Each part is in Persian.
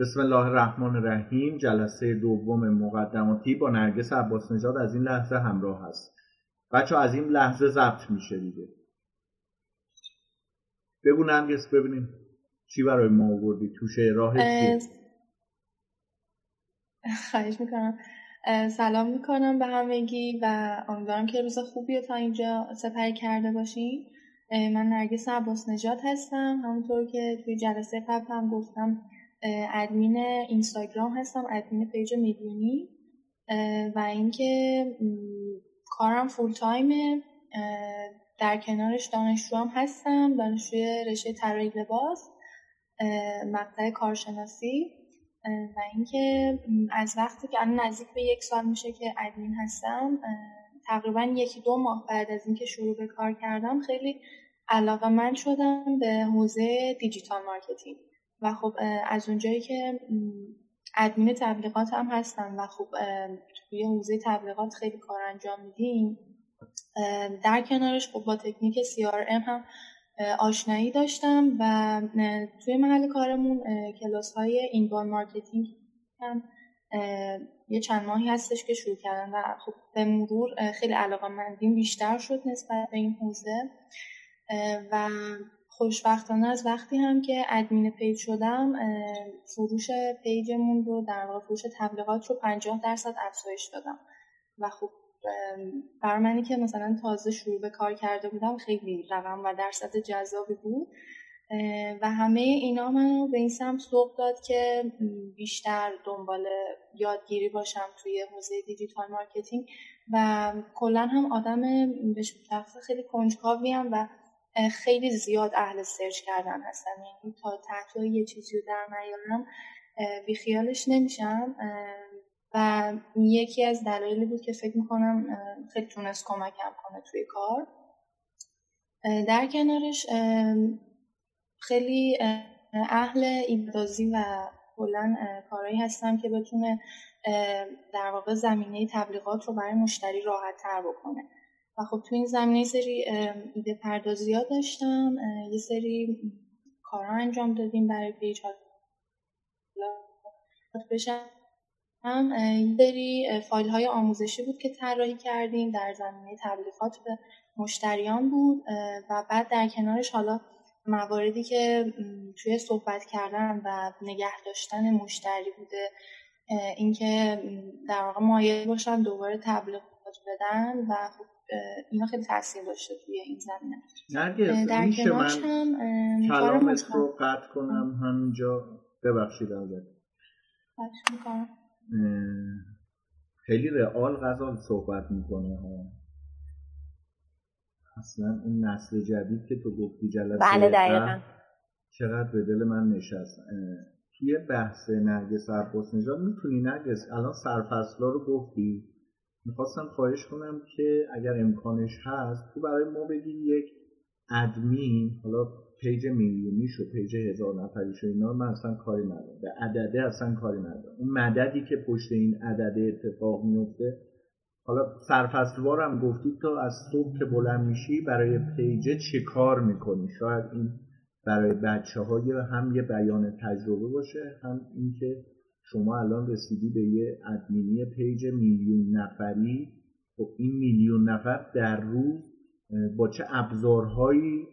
بسم الله الرحمن الرحیم جلسه دوم مقدماتی با نرگس عباس نژاد از این لحظه همراه هست. بچه از این لحظه ضبط میشه دیگه. بگو نرگس ببینیم چی برای ما آوردی توشه راه خواهش می‌کنم. سلام می‌کنم به همگی و امیدوارم که روز خوبی رو تا اینجا سپری کرده باشیم من نرگس عباس نجات هستم. همونطور که توی جلسه قبل هم گفتم ادمین اینستاگرام هستم ادمین پیج میلیونی و اینکه کارم فول تایمه در کنارش دانشجو هم هستم دانشجوی رشته طراحی لباس مقطع کارشناسی و اینکه از وقتی که الان نزدیک به یک سال میشه که ادمین هستم تقریبا یکی دو ماه بعد از اینکه شروع به کار کردم خیلی علاقه من شدم به حوزه digital marketing. و خب از اونجایی که ادمین تبلیغات هم هستم و خب توی حوزه تبلیغات خیلی کار انجام میدیم در کنارش خب با تکنیک CRM هم آشنایی داشتم و توی محل کارمون کلاس های inbound marketing هم یه چند ماهی هستش که شروع کردن و خب به مرور خیلی علاقه مندیم بیشتر شد نسبت به این حوزه و خوشبختانه از وقتی هم که ادمین پیج شدم فروش پیجمون رو در واقع فروش تبلیغات رو 50 درصد افزایش دادم. و خب بر منی که مثلا تازه شروع به کار کرده بودم خیلی رقم و درصد جذابی بود. و همه اینا منو به این سمت سوق داد که بیشتر دنبال یادگیری باشم توی حوزه digital marketing. و کلا هم آدم به شخص خیلی کنجکاویم و خیلی زیاد اهل سرچ کردن هستم یعنی تا تحت یه چیزی رو در نیارم بیخیالش نمیشم. و یکی از دلایلی بود که فکر می‌کنم خیلی تونست کمکم کنه توی کار. در کنارش خیلی اهل ایدازی و کلا کارهایی هستم که بتونه در واقع زمینه تبلیغات رو برای مشتری راحت تر بکنه. خب تو این زمینه سری ایده پردازی ها داشتم یه سری کارها انجام دادیم برای پیج بشم هم یه سری فایل های آموزشی بود که طراحی کردیم در زمینه تبلیغات به مشتریان بود و بعد در کنارش حالا مواردی که توی صحبت کردن و نگه داشتن مشتری بوده اینکه در واقع مایل باشن دوباره تبلیغات بدن و خب اینا خیلی تاثیر داشته توی این زمینه. نرگز در میشه من هم کلامت رو قطع کنم همینجا. ببخشید البته خیلی رئال غزال صحبت می‌کنه ها. اصلا اون نسل جدید که تو گفتی جلسه بله دقیقا. چقدر به دل من نشست. توی بحث نرگس عباس نژاد می‌تونی نرگس الان سرفصلا رو گفتی؟ می‌خواستم خواهش کنم که اگر امکانش هست تو برای ما بگی یک ادمین حالا پیج میلیونی شو پیج هزار نفری شو اینا من اصلا کاری ندارم. به عدده اصلا کاری ندارم. اون متدی که پشت این عدده اتفاق میفته حالا سرفصلوار هم گفتید تو از صبح که بلند میشی برای پیج چه کار می‌کنی؟ شاید این برای بچه های هم یه بیان تجربه باشه هم اینکه شما الان رسیدی به یه ادمینی پیج میلیون نفری. خب این میلیون نفر در روز با چه ابزارهایی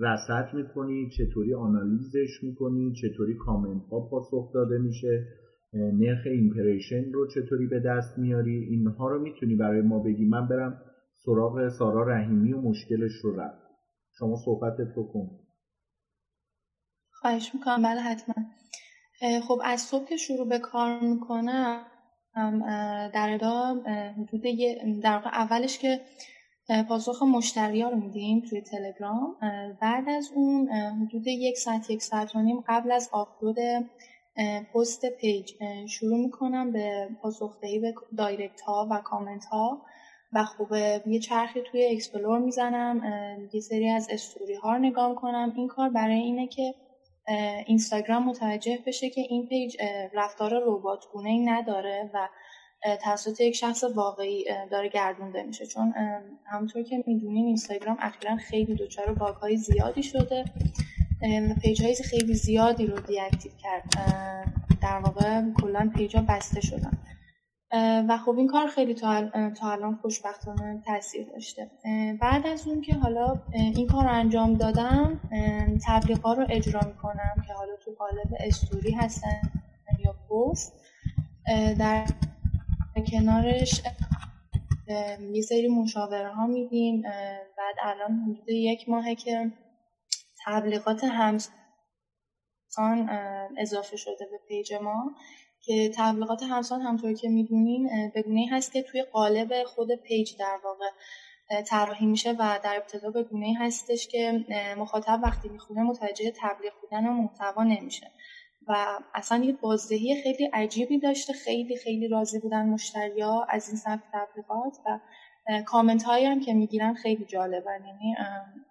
رصد می‌کنی؟ چطوری آنالیزش می‌کنی؟ چطوری کامنت ها پاسخ داده میشه؟ نرخ ایمپریشن رو چطوری به دست میاری؟ اینها رو می‌تونی برای ما بگی. من برم سراغ سارا رحیمی و مشکلش رو رفت شما صحبتت رو کن. خواهش می‌کنم. بله حتما. خب از صبح که شروع به کار می‌کنم در ادا حدود در اولش که پاسخ مشتری ها رو میدیم توی تلگرام بعد از اون حدود یک ساعت یک ساعت و نیم قبل از آپلود پست پیج شروع می‌کنم به پاسخدهی به دایرکت ها و کامنت ها و خب یه چرخی توی explore می‌زنم یه سری از استوری ها رو نگاه می‌کنم. این کار برای اینه که اینستاگرام متوجه بشه که این پیج رفتار ربات گونه ای نداره و توسط یک شخص واقعی داره گردونده میشه. چون همونطور که می‌دونین اینستاگرام اخیرا خیلی دچار باگ های زیادی شده. پیج های خیلی زیادی رو deactive کرد. در واقع کلا پیج ها بسته شدن. و خب این کار خیلی تا, الان خوشبختانه تاثیر داشته. بعد از اون که حالا این کار رو انجام دادم تبلیغ رو اجرا می‌کنم که حالا تو قالب استوری هستن یا پست. در کنارش یه سری مشاوره ها میدیم. بعد الان حدود یک ماهه که تبلیغات همسان اضافه شده به پیج ما. که تبلیغات همسان همونطور که می‌دونین به گونه هست که توی قالب خود پیج در واقع طراحی میشه و در ابتدا به گونه هستش که مخاطب وقتی می‌خونه متوجه تبلیغ بودن اون محتوا نمیشه. و اصلا یه بازدهی خیلی عجیبی داشته خیلی خیلی راضی بودن مشتریا از این سبک تبلیغات و کامنت هایی هم که می‌گیرن خیلی جالبن. یعنی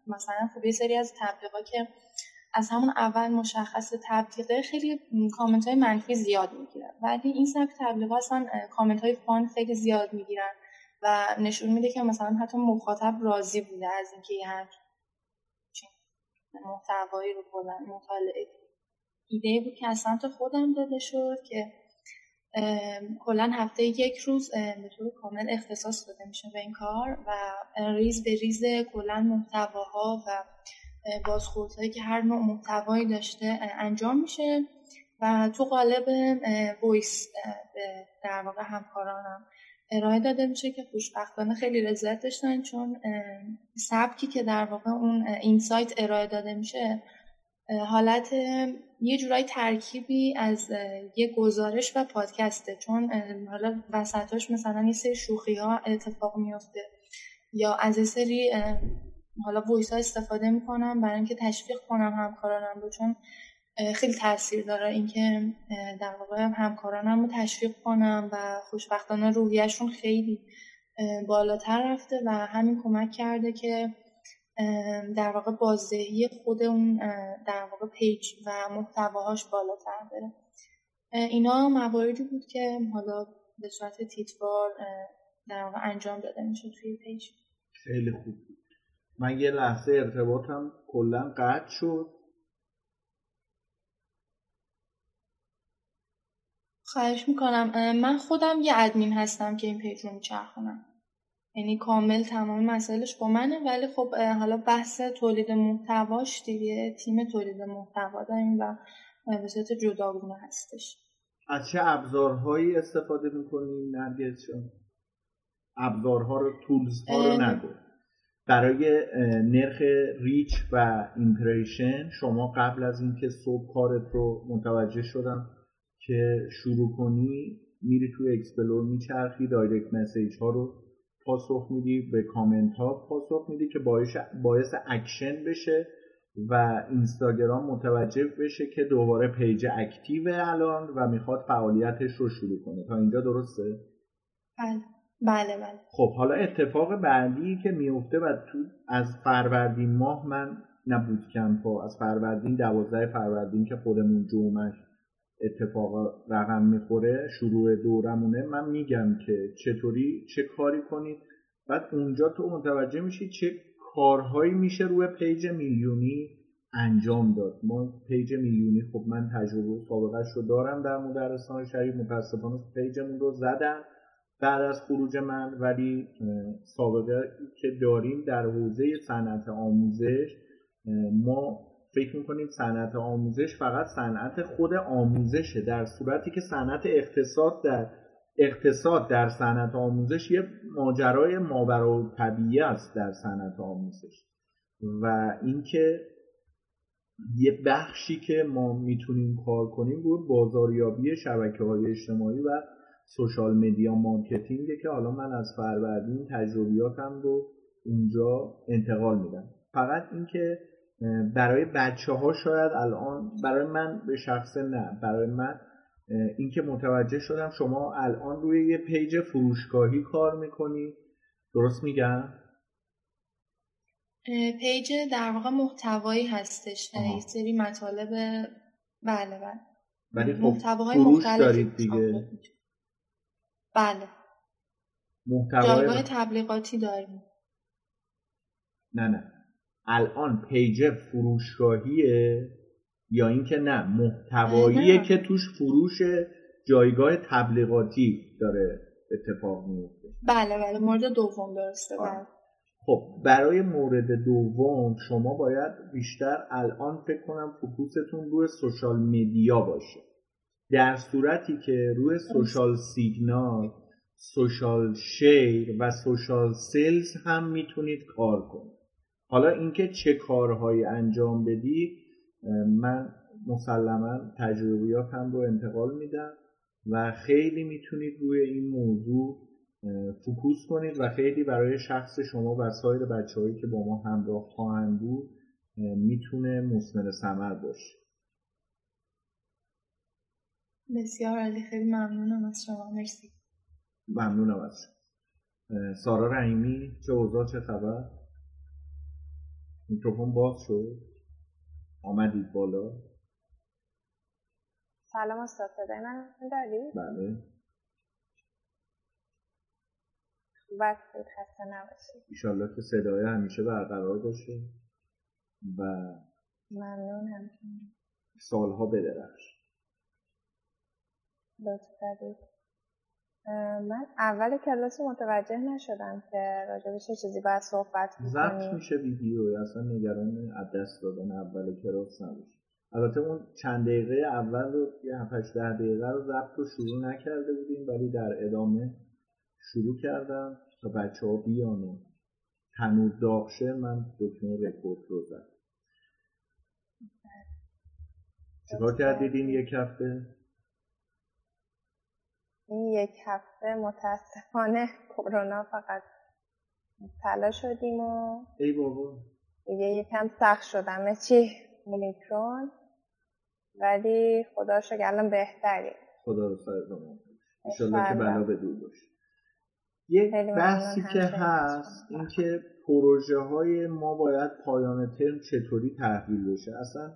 مثلا خب یه سری از تبلیغات که از همون اول مشخص تبلیغه خیلی کامنت های منفی زیاد می‌گیرن. ولی این سبک تبلیغات اصلا کامنت های فان خیلی زیاد می‌گیرن و نشون میده که مثلا حتی مخاطب راضی بوده از اینکه یه همچین محتوایی رو کلا مطالعه. ایده بود که از سمت خودم داده شد که کلا هفته یک روز به طور کامل اختصاص داده میشه به این کار و ریز به ریز کلا محتواها و بازخوردهایی که هر نوع محتوایی داشته انجام میشه. و تو قالب ویس به در واقع همکارانم ارائه داده میشه که خوشبختانه خیلی لذت داشتن چون سبکی که در واقع اون اینسایت ارائه داده میشه حالت یه جورایی ترکیبی از یه گزارش و پادکسته. چون حالا وسطاش مثلا یه سری شوخی ها اتفاق میافته یا از سری حالا ها استفاده می‌کنم برای اینکه تشویق کنم همکارانم رو چون خیلی تاثیر داره اینکه در واقع همکارانم رو تشویق کنم و خوشبختانه روحیهشون خیلی بالاتر رفته و همین کمک کرده که در واقع بازدهی خود اون در واقع پیج و محتواهاش بالاتر بره. اینا مواردی بود که حالا به صورت تیتروار در واقع انجام داده میشه توی پیج. خیلی خوب من یه لحظه ارتباطم کلا قطع شد. خواهش می‌کنم. من خودم یه ادمین هستم که این پیج رو میچرخونم. یعنی کامل تمام مسائلش با منه ولی خب حالا بحث تولید محتواش دیگه تیم تولید محتوا داریم و به صورت جداگونه هستش. از چه ابزارهایی استفاده می‌کنیم نرگس جان؟ ابزارها رو tools ها رو بگو. برای نرخ reach و impression شما قبل از اینکه صبح کارت رو متوجه شدم که شروع کنی میری توی explore میچرخی direct message ها رو پاسخ میدی به کامنت ها پاسخ میدی که باعث, باعث اکشن بشه و اینستاگرام متوجه بشه که دوباره پیج active الان و می‌خواد فعالیتش رو شروع کنه تا اینجا درسته؟ بله بله بله. خب حالا اتفاق بعدی که میفته و تو از فروردین ماه من نبود کمپا از فروردین دوازده فروردین که خودمون جمعش اتفاق رقم می‌خوره شروع دورمونه من میگم که چطوری چه کاری کنید؟ بعد اونجا تو متوجه میشی چه کارهایی میشه روی پیج میلیونی انجام داد. ما پیج میلیونی خب من تجربه سابقه رو دارم در مدرسان شریف متاسفانه پیجمون رو زدن بعد از خروج من ولی سابقه که داریم در حوزه صنعت آموزش ما فکر می‌کنیم صنعت آموزش فقط صنعت خود آموزشه در صورتی که صنعت اقتصاد در اقتصاد در صنعت آموزش یه ماجرای ماورا طبیعی است در صنعت آموزش. و اینکه یه بخشی که ما می‌تونیم کار کنیم بود بازاریابی شبکه های اجتماعی و social media marketing که حالا من از فروردین تجربیاتم رو اونجا انتقال میدم. فقط اینکه برای بچه ها شاید الان برای من به شخص نه برای من اینکه متوجه شدم شما الان روی یه page فروشگاهی کار می‌کنی. درست میگم؟ page در واقع محتوایی هستش یه سری مطالب بله بله. ولی خب فروش دارید دیگه. بله. محتوای تبلیغاتی داریم. نه نه. الان پیج فروشگاهیه یا اینکه نه محتواییه که توش فروش جایگاه تبلیغاتی داره اتفاق میفته. بله بله. مورد دوم درسته بله. خب برای مورد دوم شما باید بیشتر الان فکر کنم فکوستون روی سوشال میدیا باشه. در صورتی که روی سوشال سیگنال سوشال شیر و سوشال سیلز هم می‌تونید کار کنید. حالا اینکه چه کارهایی انجام بدید من مسلما تجربیاتم رو انتقال میدم و خیلی می‌تونید روی این موضوع فکوس کنید و خیلی برای شخص شما و سایر بچه که با ما همراه خواهند بود می‌تونه مسمر ثمر باشه. بسیار عالی خیلی ممنونم از شما. مرسی. ممنونم از سارا رحیمی چه اوضاع چه خبر؟ میکروفون باز شد. آمدید بالا. سلام استاد صدای من دارید بله. خوب خسته نباشید. ایشالله که صدای همیشه برقرار باشه. و ممنون همچنین سالها بدرخش لطف من اول کلاس متوجه نشدم که راجبش چیزی باید صحبت کنیم ضبط میشه ویدیو اصلا نگران از دست دادن اول کلاس نباشه البته اون چند دقیقه اول رو یه 7 ده دقیقه رو ضبط رو شروع نکرده بودیم ولی در ادامه شروع کردم تا بچه ها بیان و تنور داغشه من دکمه رکورد رو زد چیکار کردید این یک هفته؟ این یک هفته متاسفانه کرونا فقط مبتلا شدیم و ای بابا. دیگه یکم سخت شدم چی؟ اومیکرون. ولی خدا شکر الان بهتری خدا رو سر زمان ایشالله که بلا به دور باشه. یک بحثی که هست اینکه پروژه های ما باید پایان ترم چطوری تحویل بشه. اصلا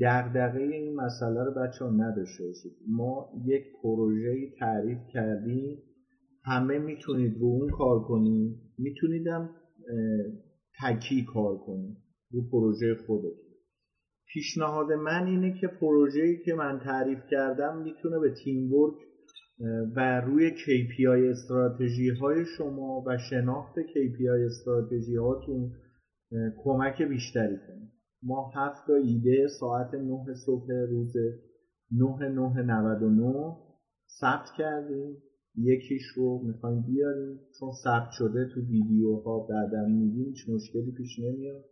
دغدغه این مسئله رو بچه ها نداشته باشید. ما یک پروژه تعریف کردیم. همه می‌تونید رو اون کار کنید میتونیدم تکی کار کنید رو پروژه خودتون. پیشنهاد من اینه که پروژه‌ای که من تعریف کردم می‌تونه به تیم ورک و روی KPI استراتژی های شما و شناخت KPI استراتژی هاتون کمک بیشتری کنه. ما هفت تا ایده ساعت 9 صبح روز 9 9 99 ثبت کردیم. یکیش رو می‌خوایم بیاریم چون ثبت شده تو ویدیوها بعدا میگیم هیچ مشکلی پیش نمیاد.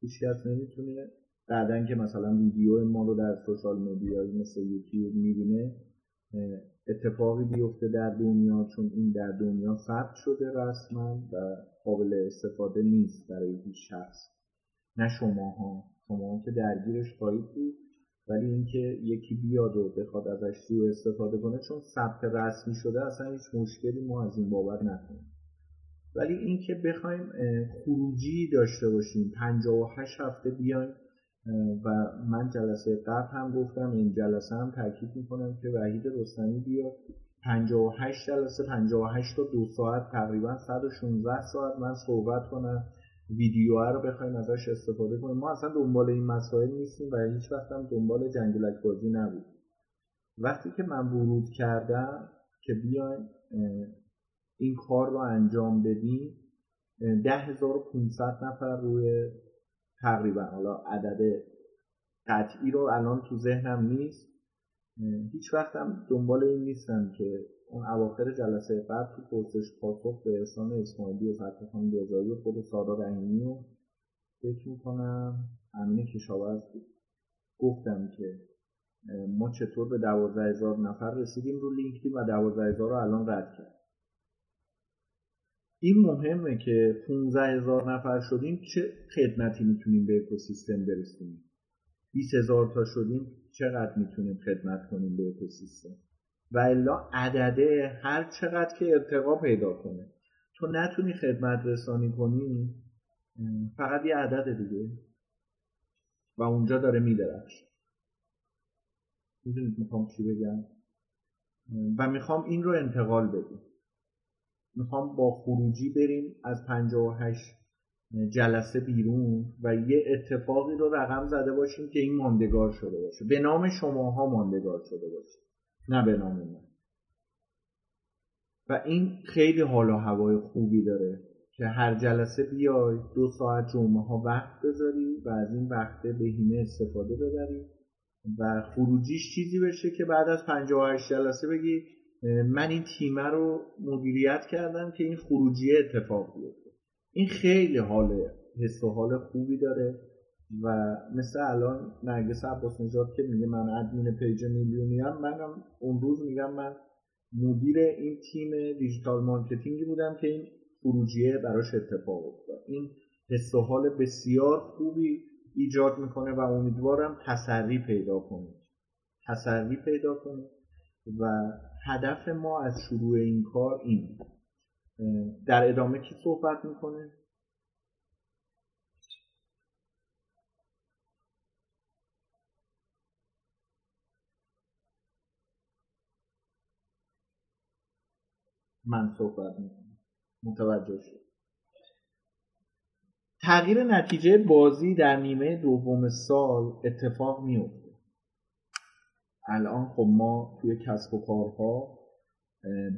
هیچ کس نمی‌تونه بعدا که مثلا ویدیو ما رو در سوشال مدیایی مثل یوتیوب می‌بینه اتفاقی بیفته در دنیا چون این در دنیا ثبت شده رسما و قابل استفاده نیست برای هیچ شخص. نه شماها. شما که درگیرش خواهید بود ولی اینکه یکی بیاد و بخواد ازش سوء استفاده کنه چون ثبت رسمی شده اصلا هیچ مشکلی ما از این بابت نکنیم. ولی اینکه بخوایم خروجی داشته باشیم 58 هفته بیایم و من جلسه قبل هم گفتم این جلسه هم تاکید می‌کنم که وحید رستمی بیاد. 58 جلسه 58 تا دو ساعت تقریبا 116 ساعت من صحبت کنم. ویدیو رو بخوایم ازش استفاده کنیم. ما اصلا دنبال این مسائل نیستیم و هیچ وقت هم دنبال جنگلک بازی نبود وقتی که من ورود کردم که بیایم این کار رو انجام بدیم 10500 نفر روی تقریبا حالا عدد قطعی رو الان تو ذهنم نیست. هیچ وقتم دنبال این نیستم که اون اواخر جلسه بعد تو پرسش پاسخ به احسان اسماعیلی و فتح رضایی و خود سارا رحیمی رو فکر می‌کنم امین کشاورز بود. گفتم که ما چطور به دوازده هزار نفر رسیدیم رو لینکدین و دوازده هزار رو الان رد کرد این مهمه که 15 هزار نفر شدیم چه خدمتی می‌تونیم به اکوسیستم برسونیم؟ 20 هزار تا شدیم چقدر می‌تونیم خدمت کنیم به اکوسیستم؟ و الا عدده هر چقدر که ارتقا پیدا کنه. تو نتونی خدمت رسانی کنی فقط یه عدد دیگه. و اونجا داره میدرخش. می‌دونید می‌خوام چی بگم؟ و می‌خوام این رو انتقال بدیم. می‌خوام با خروجی بریم از 58 جلسه بیرون و یه اتفاقی رو رقم زده باشیم که این ماندگار شده باشه. به نام شماها ماندگار شده باشه. نه به نام ما و این خیلی حال و هوای خوبی داره که هر جلسه بیای دو ساعت جمعه ها وقت بذاری و از این وقت بهینه استفاده ببری و خروجیش چیزی بشه که بعد از 58 جلسه بگی من این تیمه رو مدیریت کردم که این خروجی اتفاق بیفته. این خیلی حال حس و حال خوبی داره. و مثل الان نرگس عباس نجات که میگه من ادمین پیج میلیونیم منم اون روز میگم من مدیر این تیم دیجیتال مارکتینگی بودم که این خروجیه براش اتفاق افتاد. این حس و حال بسیار خوبی ایجاد می‌کنه و امیدوارم تسری پیدا کنید تسری پیدا کنید و هدف ما از شروع این کار این در ادامه کی صحبت می‌کنه؟ من صحبت می‌کنم. متوجه شد. تغییر نتیجه بازی در نیمه دوم سال اتفاق میفته الان خب ما توی کسب و کارها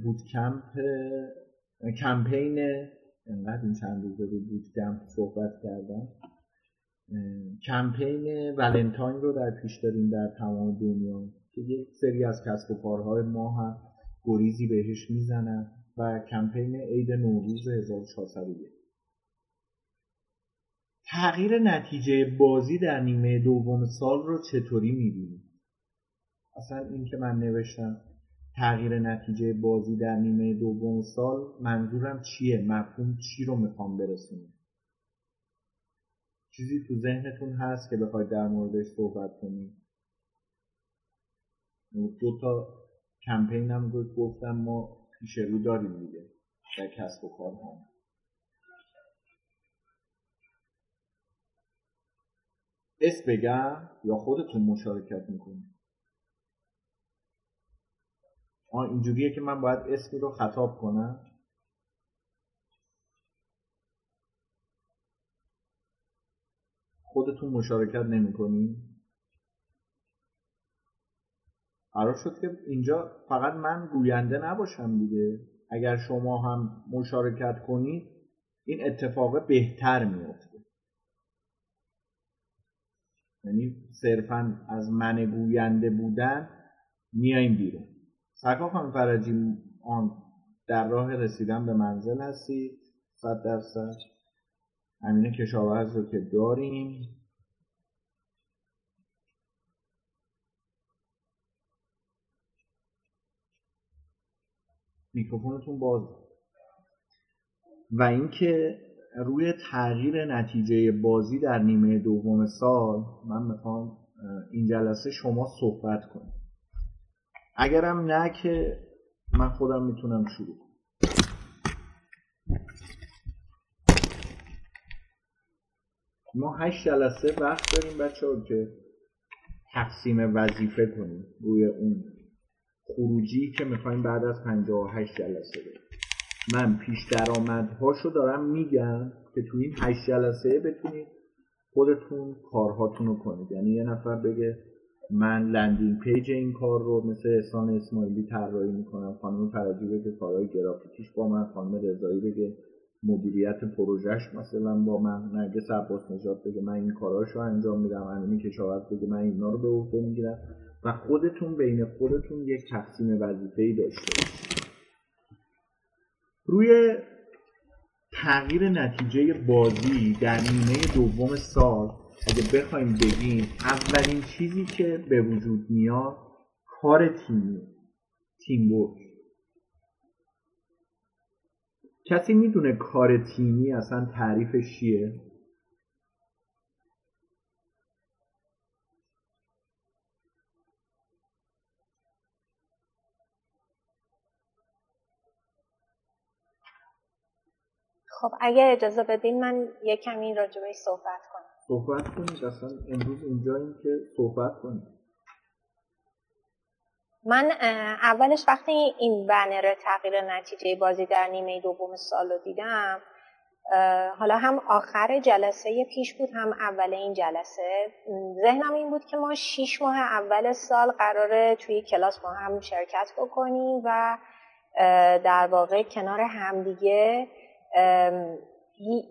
بود کمپ کمپین انقدر این چند روزه رو بود کمپ صحبت کردم. کمپین ولنتاین رو در پیش داریم در تمام دنیا که یک سری از کسب و کارهای ما هم گریزی بهش می‌زنن. و کمپین عید نوروز 1401 تغییر نتیجه بازی در نیمه دوم سال رو چطوری می‌بینید اصلا این که من نوشتم تغییر نتیجه بازی در نیمه دوم سال منظورم چیه؟ مفهوم چی رو می‌خوام برسونم چیزی تو ذهنتون هست که بخواید در موردش صحبت کنید؟ دو تا کمپینم گفتم ما پیش رو داریم دیگه. در کسب و کار هم. اس بگم یا خودتون مشارکت می‌کنید. آه اینجوریه که من باید اسمی رو خطاب کنم. خودتون مشارکت نمی قرار شد که اینجا فقط من گوینده نباشم دیگه. اگر شما هم مشارکت کنید این اتفاق بهتر میفته یعنی صرفا از من گوینده بودن میایم بیرون. سرکار خانم فرجی آن در راه رسیدن به منزل هستید؟ صد درصد. امین کشاورز رو که داریم. میکروفونتون باز و اینکه روی تغییر نتیجه بازی در نیمه دوم سال من می‌خوام این جلسه شما صحبت کنیم. اگرم نه که من خودم می‌تونم شروع کنم. ما هشت جلسه وقت داریم بچه ها که تقسیم وظیفه کنیم روی اون. خروجی که می‌خوایم بعد از 58 جلسه بریم. من پیش درآمدهاشو دارم میگم که تو این 8 جلسه بتونید خودتون کارهاتون رو کنید. یعنی یه نفر بگه من landing page این کار رو مثل احسان اسماعیلی طراحی می‌کنم خانم فرجی بگه کارهای گرافیکیش با من خانم رضایی بگه مدیریت پروژهش مثلا با من نرگس عباس نجات بگه من این کاراشو انجام میدم امینی کشاورز بگه من اینا رو به عهده می‌گیرم. و خودتون بین خودتون یک تقسیم وظیفه ای داشته روی تغییر نتیجه بازی در نیمه دوم سال اگه بخوایم بگیم اولین چیزی که به وجود میاد کار تیمی تیم ورک کسی می‌دونه کار تیمی اصلا تعریفش چیه؟ خب اگه اجازه بدین من یه کمی راجبش صحبت کنم. صحبت کنید اصلا امروز اینجاییم که صحبت کنید من اولش وقتی این بنر تغییر نتیجه بازی در نیمه دوم سال رو دیدم حالا هم آخر جلسه پیش بود هم اول این جلسه. ذهنم این بود که ما شیش ماه اول سال قراره توی کلاس با هم شرکت بکنیم و در واقع کنار همدیگه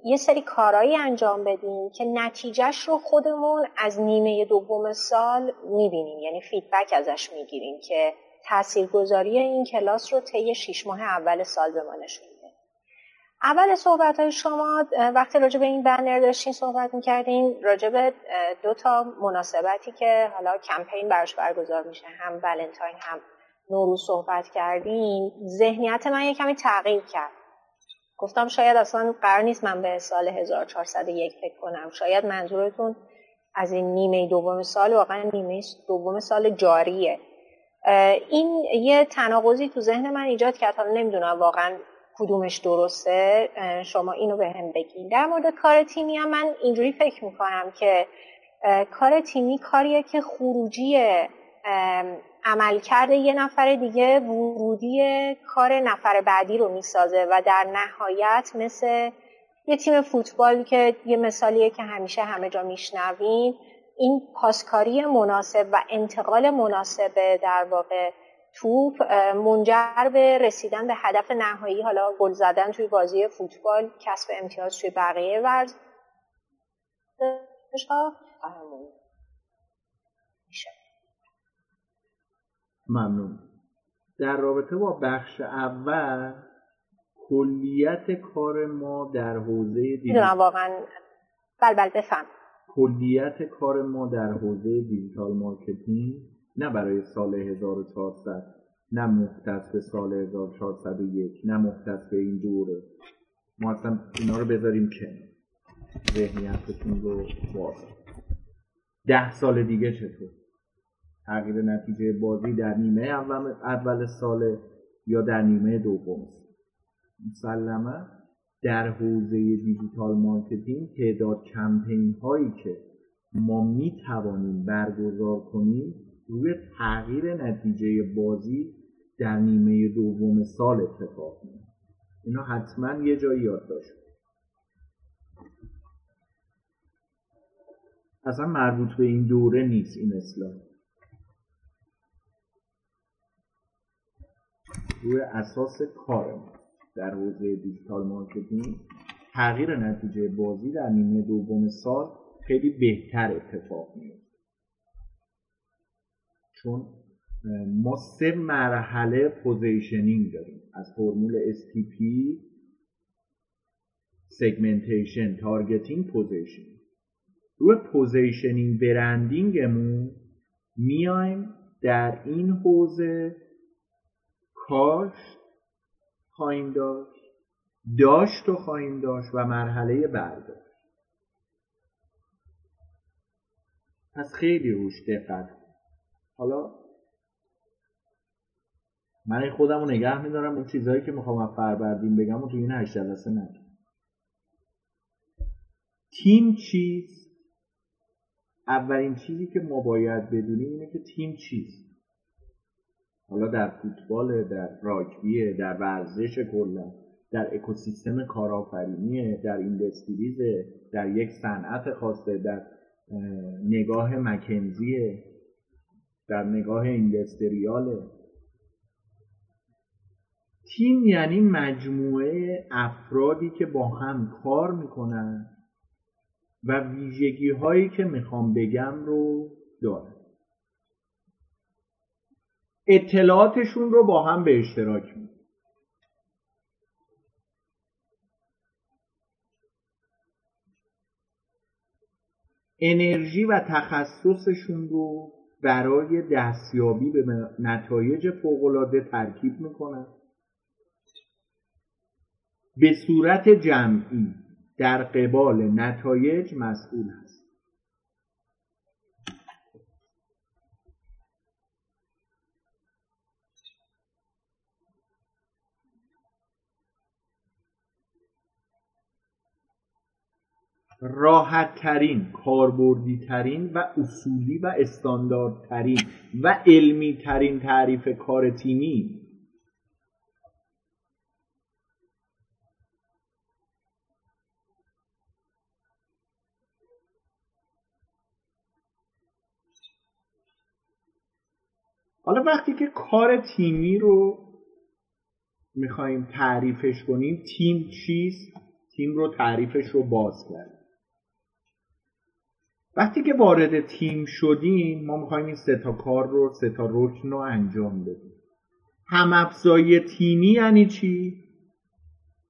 یه سری کارهایی انجام بدیم که نتیجهش رو خودمون از نیمه دوم سال می‌بینیم. یعنی فیدبک ازش می‌گیریم که تاثیرگذاری این کلاس رو طی شیش ماه اول سال به ما نشون میده. اول صحبت های شما وقتی راجع به این بنر داشتین صحبت می‌کردین راجع به دو تا مناسبتی که حالا کمپین براش برگزار میشه هم ولنتاین هم نوروز صحبت کردیم ذهنیت من یه کمی تغییر کرد. گفتم شاید اصلا قرار نیست من به سال 1401 فکر کنم. شاید منظورتون از این نیمه دوم سال واقعا نیمه دوم سال جاریه. این یه تناقضی تو ذهن من ایجاد کرد. حالا نمی‌دونم واقعا کدومش درسته. شما اینو به هم بگین. در مورد کار تیمی هم من اینجوری فکر می‌کنم که کار تیمی کاریه که خروجی عملکرد یه نفر دیگه ورودی کار نفر بعدی رو می‌سازه و در نهایت مثل یه تیم فوتبال که یه مثالیه که همیشه همه جا میشنویم این پاسکاری مناسب و انتقال مناسب در واقع توپ منجر به رسیدن به هدف نهایی حالا گل زدن توی بازی فوتبال کسب امتیاز توی بقیه ورزش‌ها میشه ممنون. در رابطه با بخش اول کلیت کار ما در حوزه دیجیتال. واقعا. بل بل بفهم کلیت کار ما در حوزه digital marketing نه برای سال 1400 نه مختص به سال 1401 نه مختص به این دوره. ما اصلا اینا رو بذاریم که ذهنیتتون رو باز ده سال دیگه چطور؟ تغییر نتیجه بازی در نیمه اول, اول سال یا در نیمه دوم. مسلما در حوزه digital marketing تعداد کمپین هایی که ما می توانیم برگزار کنیم روی تغییر نتیجه بازی در نیمه دوم سال اتفاق میفته اینا حتما یه جایی یادداشت اصلا مربوط به این دوره نیست این اصلاح. روی اساس کار ما در حوزه digital marketing تغییر نتیجه بازی در نیمه دوم سال خیلی بهتر اتفاق میفته چون ما سه مرحله positioning داریم. از فرمول STP segmentation targeting positioning روی positioning branding مون میایم در این حوزه کاشت خواهیم داشت داشت و خواهیم داشت و مرحله برداشت. پس خیلی روش دقت حالا من خودم رو نگه میدارم اون چیزهایی که می‌خوام از فروردین بگم و تو این هشت جلسه نگم. تیم چیست؟ اولین چیزی که ما باید بدونیم اینه که تیم چیست. حالا در فوتبال در راگبی در ورزش کلا در اکوسیستم کارآفرینی در ایندستریز در یک صنعت خاصه در نگاه مکنزی در نگاه ایندستریاله تیم یعنی مجموعه افرادی که با هم کار می‌کنن و ویژگی هایی که می‌خوام بگم رو دارن. اطلاعاتشون رو با هم به اشتراک می انرژی و تخصصشون رو برای دستیابی به نتایج فوقالعاده ترکیب می‌کنن. به صورت جمعی در قبال نتایج مسئول هست راحت ترین کاربردی ترین و اصولی و استاندارد ترین و علمی ترین تعریف کار تیمی. حالا وقتی که کار تیمی رو می‌خوایم تعریفش کنیم تیم چیست؟ تیم رو تعریفش رو باز کرد. وقتی که وارد تیم شدیم ما می‌خوایم این سه تا کار رو سه تا رکن رو انجام بدیم. هم افزایی تیمی یعنی چی؟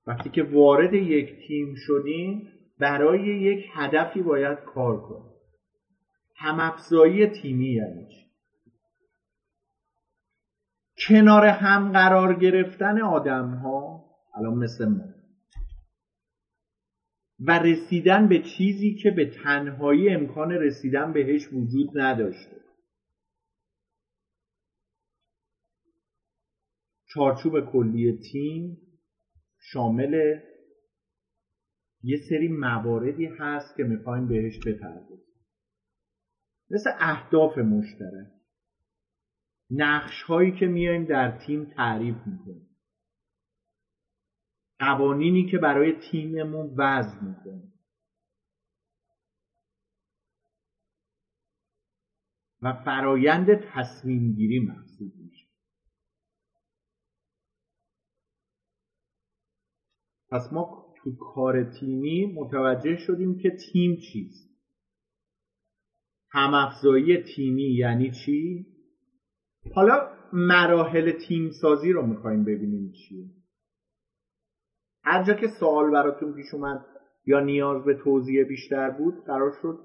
وقتی که وارد یک تیم شدیم برای یک هدفی باید کار کنیم. هم افزایی تیمی یعنی چی؟ کنار هم قرار گرفتن آدم ها الان مثل ما. و رسیدن به چیزی که به تنهایی امکان رسیدن بهش وجود نداشته. چارچوب کلی تیم شامل یه سری مواردی هست که می‌خوایم بهش بپردازیم. مثل اهداف مشترک. نقش هایی که میایم در تیم تعریف می‌کنیم. قوانینی که برای تیممون وضع می‌کنیم و فرایند تصمیم گیری محسوب میشه. پس ما تو کار تیمی متوجه شدیم که تیم چیست. همافزایی تیمی یعنی چی؟ حالا مراحل تیم سازی رو می‌خوایم ببینیم چیه. هر جا که سوال براتون پیش اومد یا نیاز به توضیح بیشتر بود قرار شد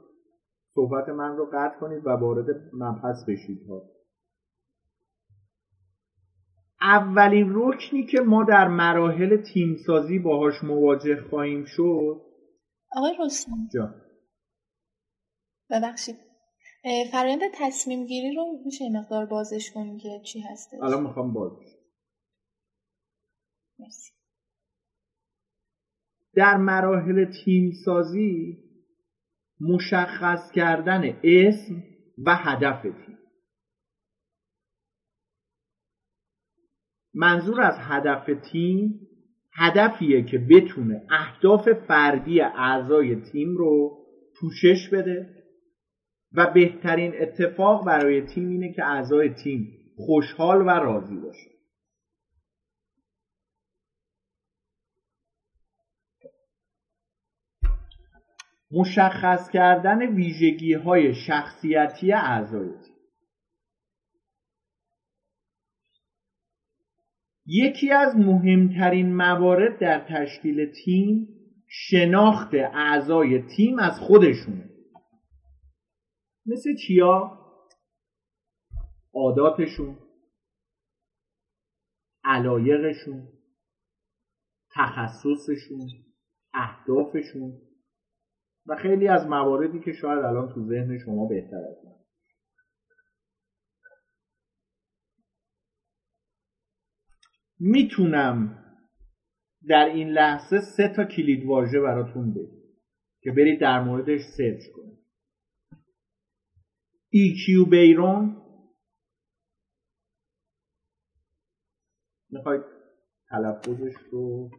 صحبت من رو قطع کنید و وارد مبحث بشید ها. اولین رکنی که ما در مراحل تیمسازی باهاش مواجه خواهیم شد. آقای رستم. جا. ببخشید. فرایند تصمیم گیری رو میشه مقدار بازش کنیم که چی هسته الان می‌خوام باز مرسی. در مراحل تیمسازی مشخص کردن اسم و هدف تیم. منظور از هدف تیم هدفیه که بتونه اهداف فردی اعضای تیم رو پوشش بده و بهترین اتفاق برای تیم اینه که اعضای تیم خوشحال و راضی باشه. مشخص کردن ویژگی های شخصیتی اعضای یکی از مهمترین موارد در تشکیل تیم شناخت اعضای تیم از خودشونه. مثل چیا؟ عاداتشون علایقشون تخصصشون اهدافشون. و خیلی از مواردی که شاید الان تو ذهن شما بهتر از من. می‌تونم در این لحظه سه تا کلید واژه براتون بگم که برید در موردش سرچ کنید. EQ بیرون. می‌خواید تلفظش رو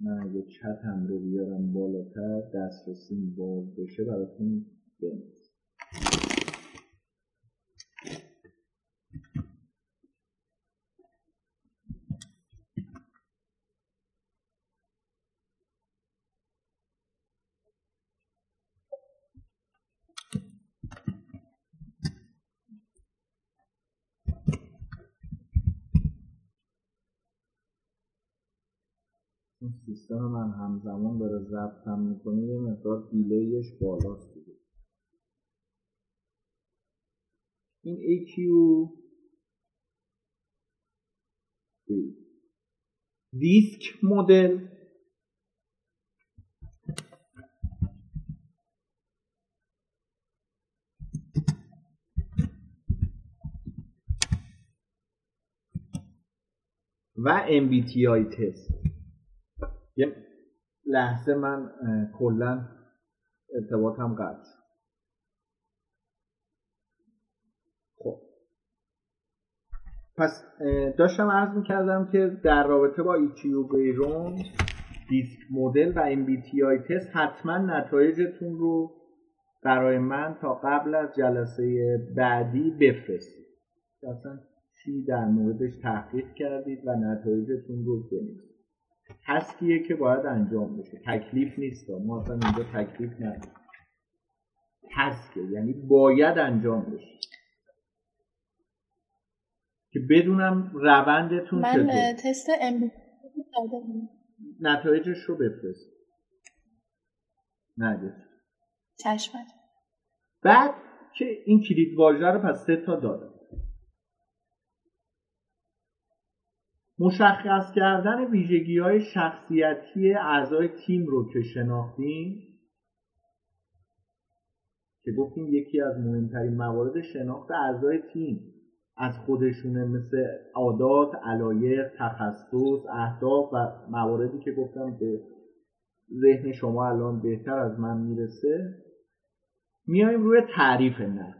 من اگه چت رو بیارم بالاتر دسترسی باز بشه براتون بنویسم. سیستم من همزمان داره ضبط هم می‌کنه یه مقدار دیلیش بالاست دیگه. این AQ دیسک مدل. و MBTI تست یه لحظه من کلا ارتباطم قطع خب. پس داشتم عرض می‌کردم که در رابطه با ایچیو بیرون دیسک مدل و MBTI تست حتما نتایجتون رو برای من تا قبل از جلسه بعدی بفرستید. اصلا چی در موردش تحقیق کردید و نتایجتون رو بنویسید. تسکیه که باید انجام بشه. تکلیف نیست ما اصلا اینجا تکلیف نداریم. تسکه یعنی باید انجام بشه. که بدونم روندتون من چطور تست ام نتایجش رو بفرست. نگه چشمت. بعد که این کلید واژه رو پس سه تا دادم. مشخص کردن ویژگی های شخصیتی اعضای تیم رو که شناختیم که گفتیم یکی از مهمترین موارد شناخت اعضای تیم از خودشونه مثل عادات، علایق، تخصص، اهداف و مواردی که گفتم به ذهن شما الان بهتر از من می‌رسه میایم روی تعریف نقش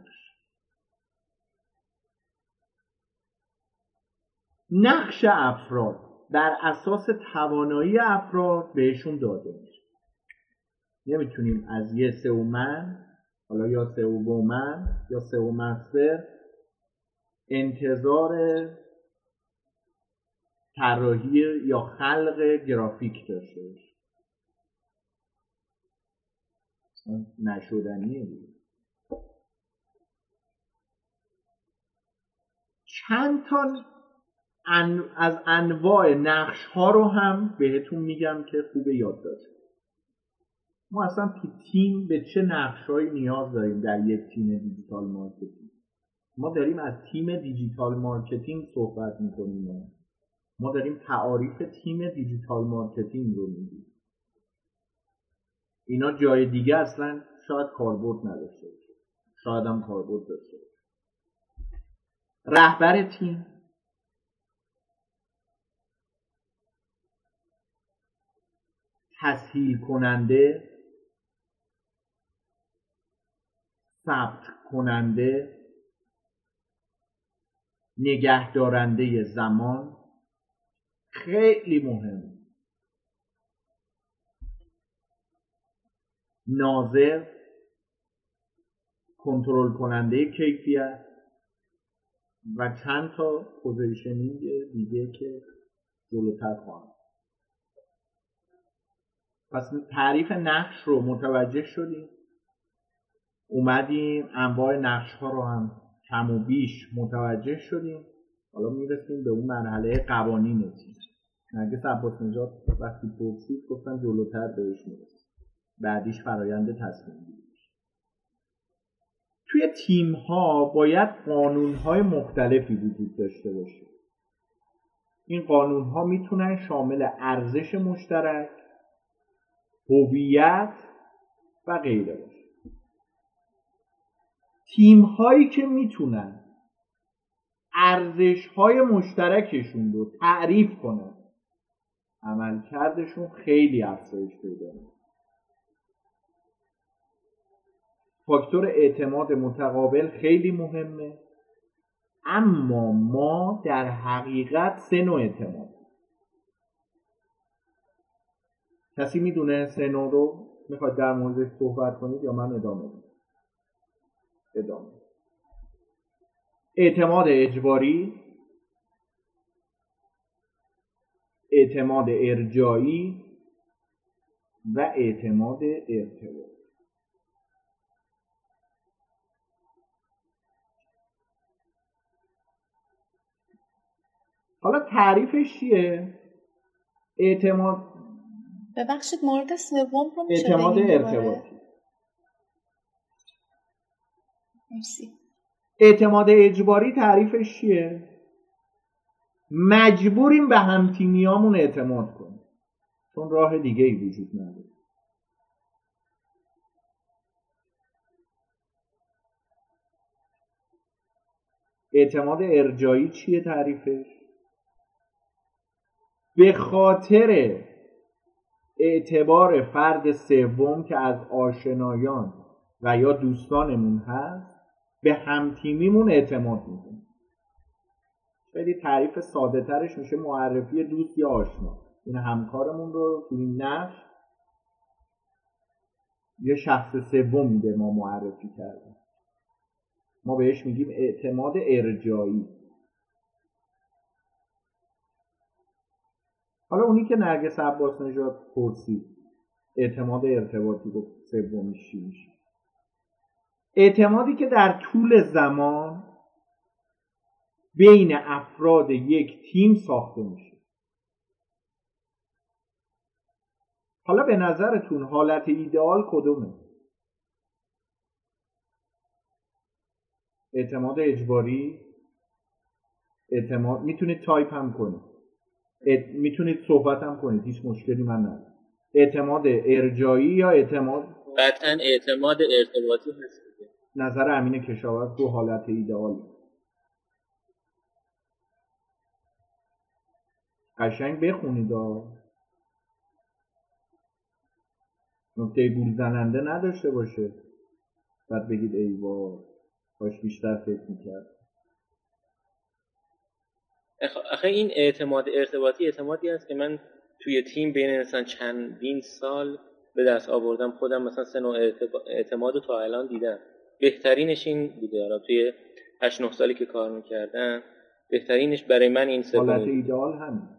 نقش افراد در اساس توانایی افراد بهشون داده میشه. نمی‌تونیم از یه سومن حالا یا سومن یا سومستر انتظار طراحی یا خلق گرافیک داشته باشه نشدنیه. چند تا از انواع نقش ها رو هم بهتون میگم که خوب یادداشت ما اصلا تو تیم به چه نقشهایی نیاز داریم در یک تیم digital marketing؟ ما داریم از تیم digital marketing صحبت می‌کنیم. ما داریم تعاریف تیم digital marketing رو میگیم. اینا جای دیگه اصلا شاید کاربرد نداشته شاید هم کاربرد داشته باشه. رهبر تیم. تسهیل کننده ثبت کننده نگهدارنده زمان خیلی مهم. ناظر کنترل کننده کیفیت و چند تا positioning دیگه که جلوتر خواهم. پس تعریف نقش رو متوجه شدیم. اومدیم انواع نقش ها رو هم کم و بیش متوجه شدیم. حالا می‌رسیم به اون مرحله قوانین تیم. نرگس عباس نجات وقتی پرسید گفتم جلوتر بهش می‌رسیم. بعدیش فرایند تصمیم گیری. توی تیم ها باید قانون های مختلفی وجود داشته باشه. این قانون ها می‌تونن شامل ارزش مشترک هویت و غیره باشه. تیم هایی که می‌تونن ارزش های مشترکشون رو تعریف کنن عملکردشون خیلی افزایش پیدا فاکتور اعتماد متقابل خیلی مهمه اما ما در حقیقت سه نوع اعتماد کسی می‌دونه سه رو می‌خواد در موردش صحبت کنید یا من ادامه بدم؟ ادامه. اعتماد اجباری اعتماد ارجایی و اعتماد ارتباط حالا تعریفش چیه؟ اعتماد ببخشید مورد سوم رو اعتماد ارتباطی مرسی اعتماد اجباری تعریفش چیه؟ مجبوریم به همتیمیامون اعتماد کنیم چون راه دیگه ای وجود نداره اعتماد ارجایی چیه تعریفش؟ به خاطر اعتبار فرد سوم که از آشنایان و یا دوستانمون هست به همتیمیمون اعتماد می‌کنیم. خیلی تعریف ساده ترش میشه معرفی دوست یا آشنا. این همکارمون رو تو این نقش یه شخص سومی به ما معرفی کرده ما بهش میگیم اعتماد ارجایی. حالا اونی که نرگس عباس نژاد پرسید اعتماد ارتباطی گفت سومیش چی میشه؟ اعتمادی که در طول زمان بین افراد یک تیم ساخته میشه. حالا به نظرتون حالت ایدئال کدومه؟ اعتماد اجباری؟ اعتماد می‌تونید تایپ هم کنید. می‌تونید صحبت هم کنید هیچ مشکلی من ندارم. اعتماد ارجایی یا اعتماد؟ قطعا اعتماد ارتباطی هست. نظر امین کشاورز دو حالت ایدئال قشنگ بخونید نکته گول زننده نداشته باشه. بعد بگید ای وای کاش بیشتر فکر می‌کرد. آخه این اعتماد ارتباطی اعتمادی است که من توی تیم بین مثلا چندین سال به دست آوردم. خودم مثلا سه نوع اعتماد رو تا الان دیدم. بهترینش این بوده. حالا توی 8 9 سالی که کار می‌کردم بهترینش برای من این سه حالت ایدئال همین.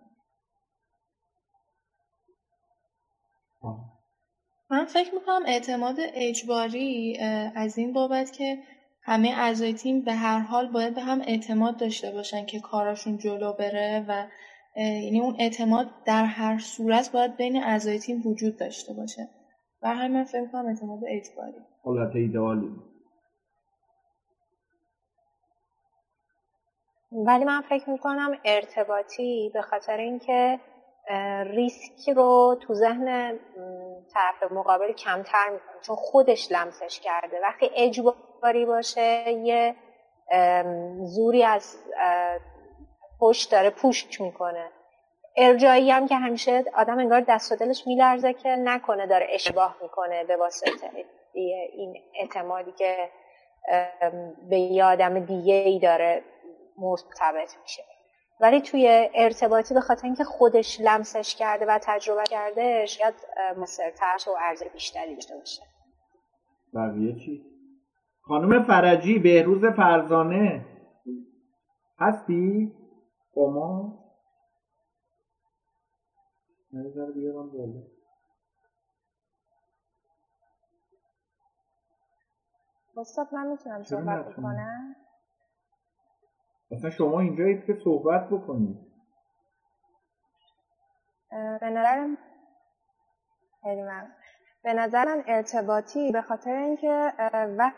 من فکر می‌کنم اعتماد اجباری از این بابت که همه اعضای تیم به هر حال باید به هم اعتماد داشته باشن که کاراشون جلو بره و یعنی اون اعتماد در هر صورت باید بین اعضای تیم وجود داشته باشه. و همین من فکر کنم اعتماد اجباری. حالت ایدئالی ولی من فکر می‌کنم ارتباطی به خاطر اینکه ریسک رو تو ذهن طرف مقابل کمتر می‌کنه. چون خودش لمسش کرده. وقتی اجباری باشه یه زوری از پشت داره پوشک می‌کنه. ارجایی هم که همیشه آدم انگار دست و دلش میلرزه که نکنه داره اشتباه می‌کنه به واسطه این اعتمادی که به یه آدم دیگه ای داره مرتبط میشه. ولی توی ارتباطی به خاطر اینکه خودش لمسش کرده و تجربه کرده شاید مصرتر و ارزش بیشتری داشته باشه بقیه چی؟ خانم فرجی بهروز فرزانه هستی؟ با ما؟ بیارم بالا استاد من می‌تونم صحبت بکنم مثلا شما اینجایید که صحبت بکنید. به نظرم به نظرم ارتباطی به خاطر اینکه وقتی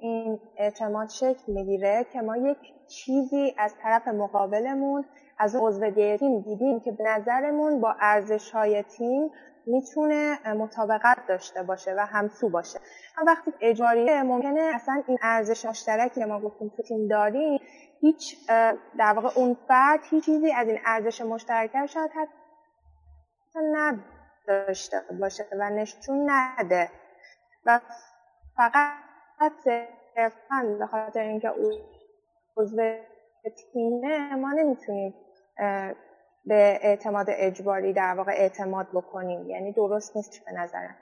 این اعتماد شکل می‌گیره که ما یک چیزی از طرف مقابلمون از عضو تیم دیدیم که به نظرمون با ارزش های تیم می‌تونه مطابقت داشته باشه و همسو باشه. اما وقتی اجاریه ممکنه اصلا این ارزش مشترکی ما گفتیم تو تیم داریم هیچ در واقع اون فرد هیچ چیزی از این ارزش مشترک شاید حتی نداشته باشه و نشون نده. و فقط صرفا به خاطر اینکه او عضو تیمه ما نمی‌تونیم به اعتماد اجباری در واقع اعتماد بکنیم. یعنی درست نیست به نظرم.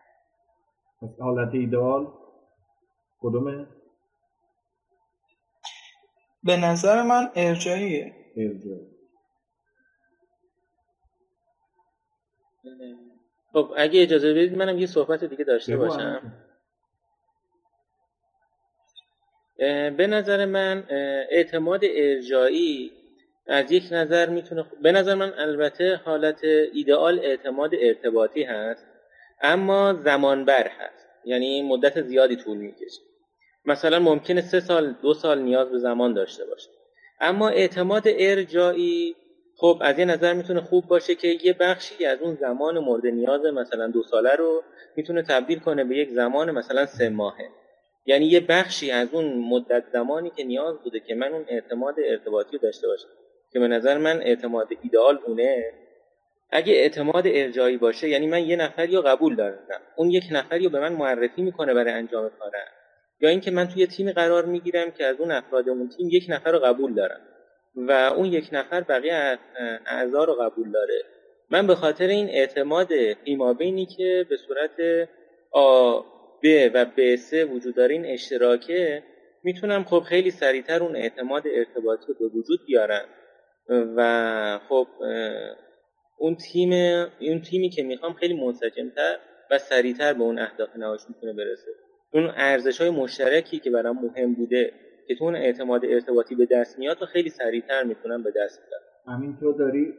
حالت ایدال کدومه؟ به نظر من ارجاییه. ارجایی. خب اگه اجازه بدید منم یه صحبت دیگه داشته باشم. به نظر من اعتماد ارجایی از یک نظر می‌تونه به نظر من البته حالت ایدئال اعتماد ارتباطی هست اما زمان بر هست. یعنی مدت زیادی طول می‌کشه. مثلا ممکنه سه سال دو سال نیاز به زمان داشته باشه. اما اعتماد ارجایی خب از یه نظر می‌تونه خوب باشه که یه بخشی از اون زمان مورد نیاز مثلا دو ساله رو می‌تونه تبدیل کنه به یک زمان مثلا سه ماهه. یعنی یه بخشی از اون مدت زمانی که نیاز بوده که من اون اعتماد ارتباطی رو داشته باشم. که به نظر من اعتماد ایدئال اونه. اگه اعتماد ارجایی باشه یعنی من یه نفری رو قبول دارم. اون یک نفری رو به من معرفی می‌کنه برای انجام کارم. یا اینکه من توی تیمی قرار می‌گیرم که از اون افراد اون تیم یک نفر رو قبول دارم و اون یک نفر بقیه اعضا رو قبول داره. من به خاطر این اعتماد ایمابینی که به صورت ب و ب 3 وجود داره این اشتراکه می‌تونم خب خیلی سریعتر اون اعتماد ارتباطی رو به وجود بیارم. و خب اون تیم اون تیمی که می‌خوام خیلی منسجمتر و سریعتر به اون اهداف نهاییش می‌تونه برسه. اون ارزش های مشترکی که برام مهم بوده که تو اون اعتماد ارتباطی به دست میاد و خیلی سریعتر می‌تونم به دست بیارم. همین تو داری؟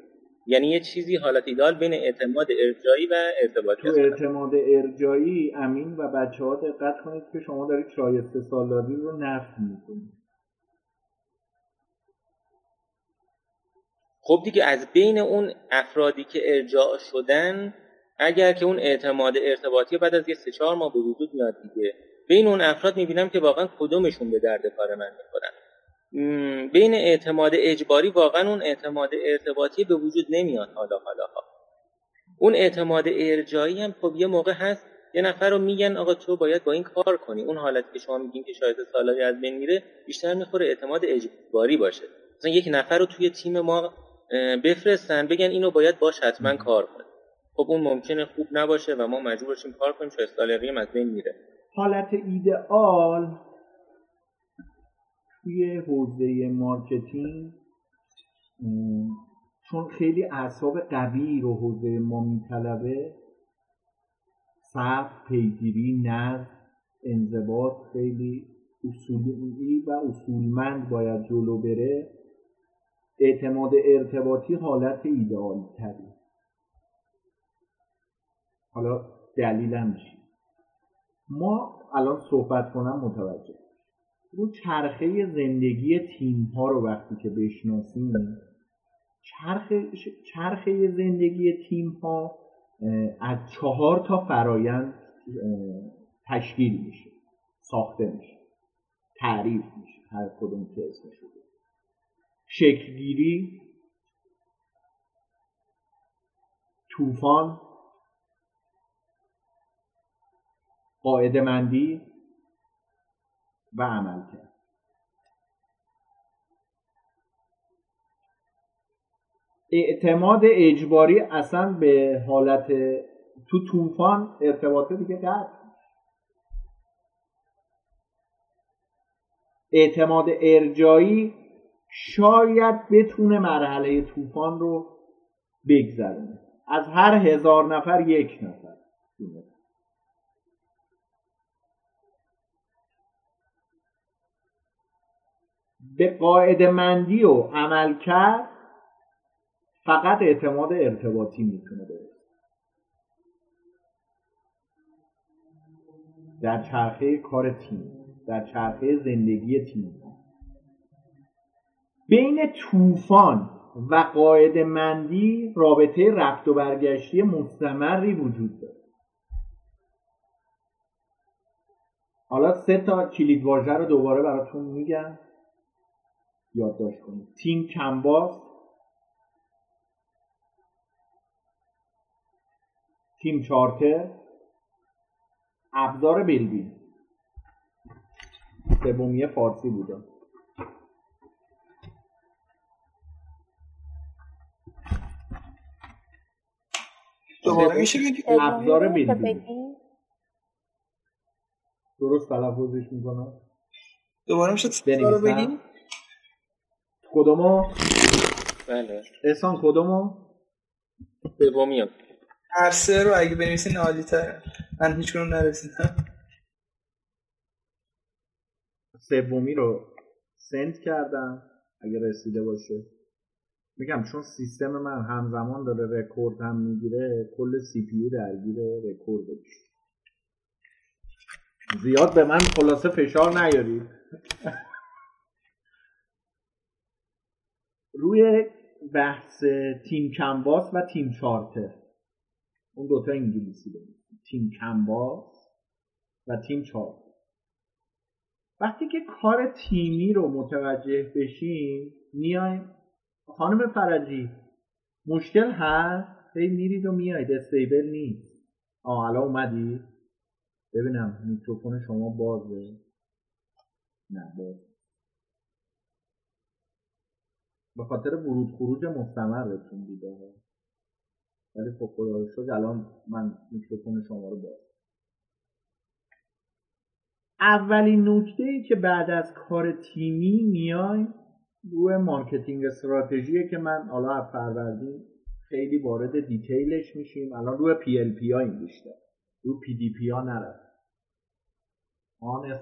یعنی یه چیزی حالت ایدال بین اعتماد ارجایی و ارتباطی تو اعتماد ارجایی امین و بچه ها دقت کنید که شما دارید شایسته سالاری رو نفت می‌کنید. خب دیگه از بین اون افرادی که ارجاع شدن اگر که اون اعتماد ارتباطی بعد از یه سه چهار ماه به وجود میاد دیگه. بین اون افراد می‌بینم که واقعا کدومشون به درد کار من می‌خورن. بین اعتماد اجباری واقعا اون اعتماد ارتباطی به وجود نمیاد حالا حالا ها. اون اعتماد ارجایی هم خب یه موقع هست یه نفر رو میگن آقا تو باید با این کار کنی. اون حالت که شما میگین که شاید سالاری از بین میره بیشتر می‌خوره اعتماد اجباری باشه. مثلا یک نفر رو توی تیم ما بفرستن بگن اینو باید باش حتما کار کنی خب اون ممکنه خوب نباشه و ما مجبور باشیم کار کنیم شاید سالاری از بین میره. حالت ایدئال توی حوزه marketing چون خیلی اعصاب قوی رو حوزه ما میطلبه صبر پیگیری نظم انضباط خیلی اصولی و اصولمند باید جلو بره. اعتماد ارتباطی حالت ایدئالی تری حالا دلیلم چی ما الان صحبت کنم متوجه رو چرخه زندگی تیم ها رو وقتی که بشناسیم چرخه, چرخه زندگی تیم ها از چهار تا فرایند تشکیل میشه ساخته میشه تعریف میشه هر کدوم که اسمش شکلگیری طوفان قاعده مندی و عمل کرد اعتماد اجباری اصلا به حالت تو طوفان ارتباطه دیگه قطع اعتماد ارجایی شاید بتونه مرحله طوفان رو بگذرونه. از هر هزار نفر یک نفر. به قاعده مندی و عمل کرد فقط اعتماد ارتباطی می‌تونه برسه. در چرخه کار تیم در چرخه زندگی تیم. بین طوفان و قاعده مندی رابطه رفت و برگشتی مستمری وجود داره. حالا سه تا کلید واژه رو دوباره براتون میگم. یادداشت کنید. تیم کمباس. تیم چارتر. ابزار بلبین سومی فارسی بوده. دوباره میشه ابزار بلبین درست تلفظش می‌کنم. دوباره میشه رو بگیم کدومو؟ بله. احسان کدومو؟ سومی هر سه رو اگه بنویسین عالی تر من هیچ کدوم نرسیدم. سومی رو send کردم اگه رسیده باشه. میگم چون سیستم من همزمان داره رکورد هم می‌گیره کل CPU درگیر رکورد. بشه زیاد به من خلاصه فشار نیارید. روی بحث تیم کمباس و تیم چارتر. اون دوتا انگلیسی بگید تیم کمباس و تیم چارتر. وقتی که کار تیمی رو متوجه بشیم میایم خانم فرجی مشکل هست؟ هی میرید و میایید استیبل نیست. آه الان اومدی؟ ببینم میکروفون شما بازه؟ نه باز. به خاطر ورود خروج مستمر بهتون دیده ولی خب خدا شد الان من میکروفون شما رو باز. اولین نکته ای که بعد از کار تیمی میای روی marketing strategy که من حالا فروردین خیلی وارد detail ش میشیم. الان روی PLP این بیشتر رو PDP ها نرفت. آن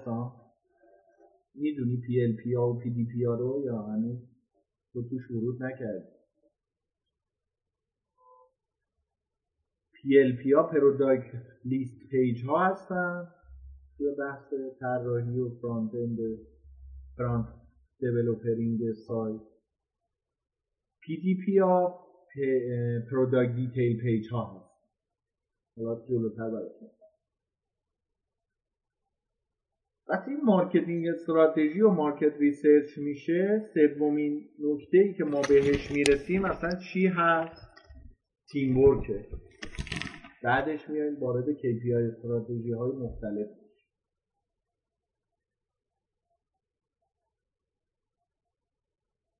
می‌دونی پی ال پی ها و پی دی پی ها رو یا هنوز تو توش ورود نکردی؟ PLP ها product list page ها هستن. توی بحث طراحی و front end front developering سایت. PDP ها product detail page ها هست. حالا جلوتر براتون وقتی marketing strategy و market research میشه. سومین نکته ای که ما بهش می‌رسیم اصلا چی هست؟ teamwork ه بعدش میایم وارد KPI استراتژی های مختلف.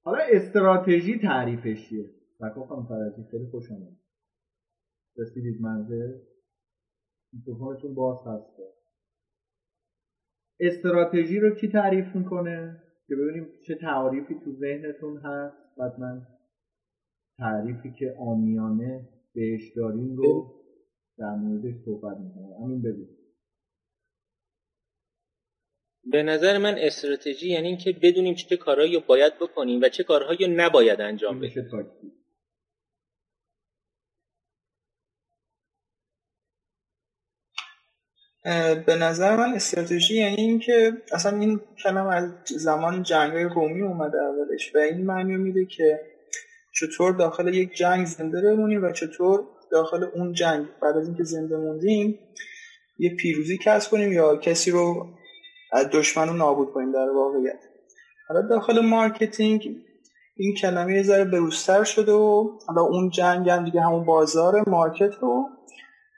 حالا استراتژی تعریفش چیه سکا فرضی خیلی خوش آمد رسیدید منزل میکروفونتون باز هسته استراتژی رو کی تعریف می‌کنه؟ که ببینیم چه تعریفی تو ذهنتون هست. بعد من تعریفی که آمیانه بهش داریم رو در موردش صحبت می‌کنم. همین ببین به نظر من استراتژی یعنی اینکه بدونیم چه کارهایی باید بکنیم و چه کارهایی نباید انجام بدیم. به نظر من استراتژی یعنی اینکه اصلا این کلم از زمان جنگ رومی اومده اولش و این معنی میده که چطور داخل یک جنگ زنده بمونیم و چطور داخل اون جنگ بعد از اینکه زنده موندیم یه پیروزی کسب کنیم یا کسی رو از دشمن رو نابود کنیم در واقعیت. حالا داخل marketing این کلمه یه ذره بروزتر شده و حالا اون جنگ هم دیگه همون بازار market رو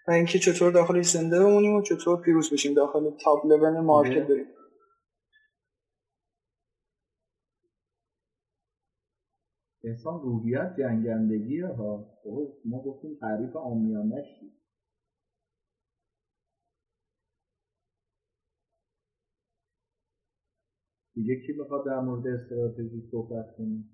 و اینکه چطور داخلش زنده بمونیم و چطور پیروز بشیم داخل top level market داریم انسان روحیه جنگندگی ها. ما گفتیم تعریف آمیانش دیگه کی می‌خواد در مورد استراتژی صحبت کنیم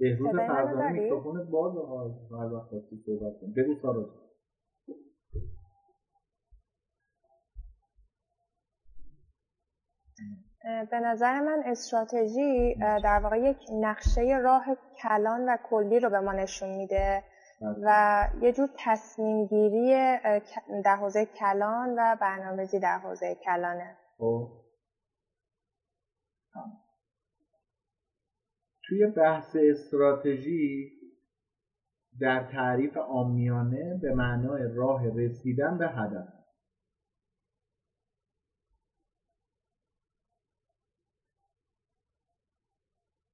بهروز فرزانه میکروفونت باز هر وقت خواستی صحبت کن. بگو سارا به نظر من استراتژی در واقع یک نقشه راه کلان و کلی رو به ما نشون میده بله. و یه جور تصمیم گیری در حوزه کلان و برنامه‌ریزی در حوزه کلانه خب. توی بحث استراتژی در تعریف عامیانه به معنای راه رسیدن به هدف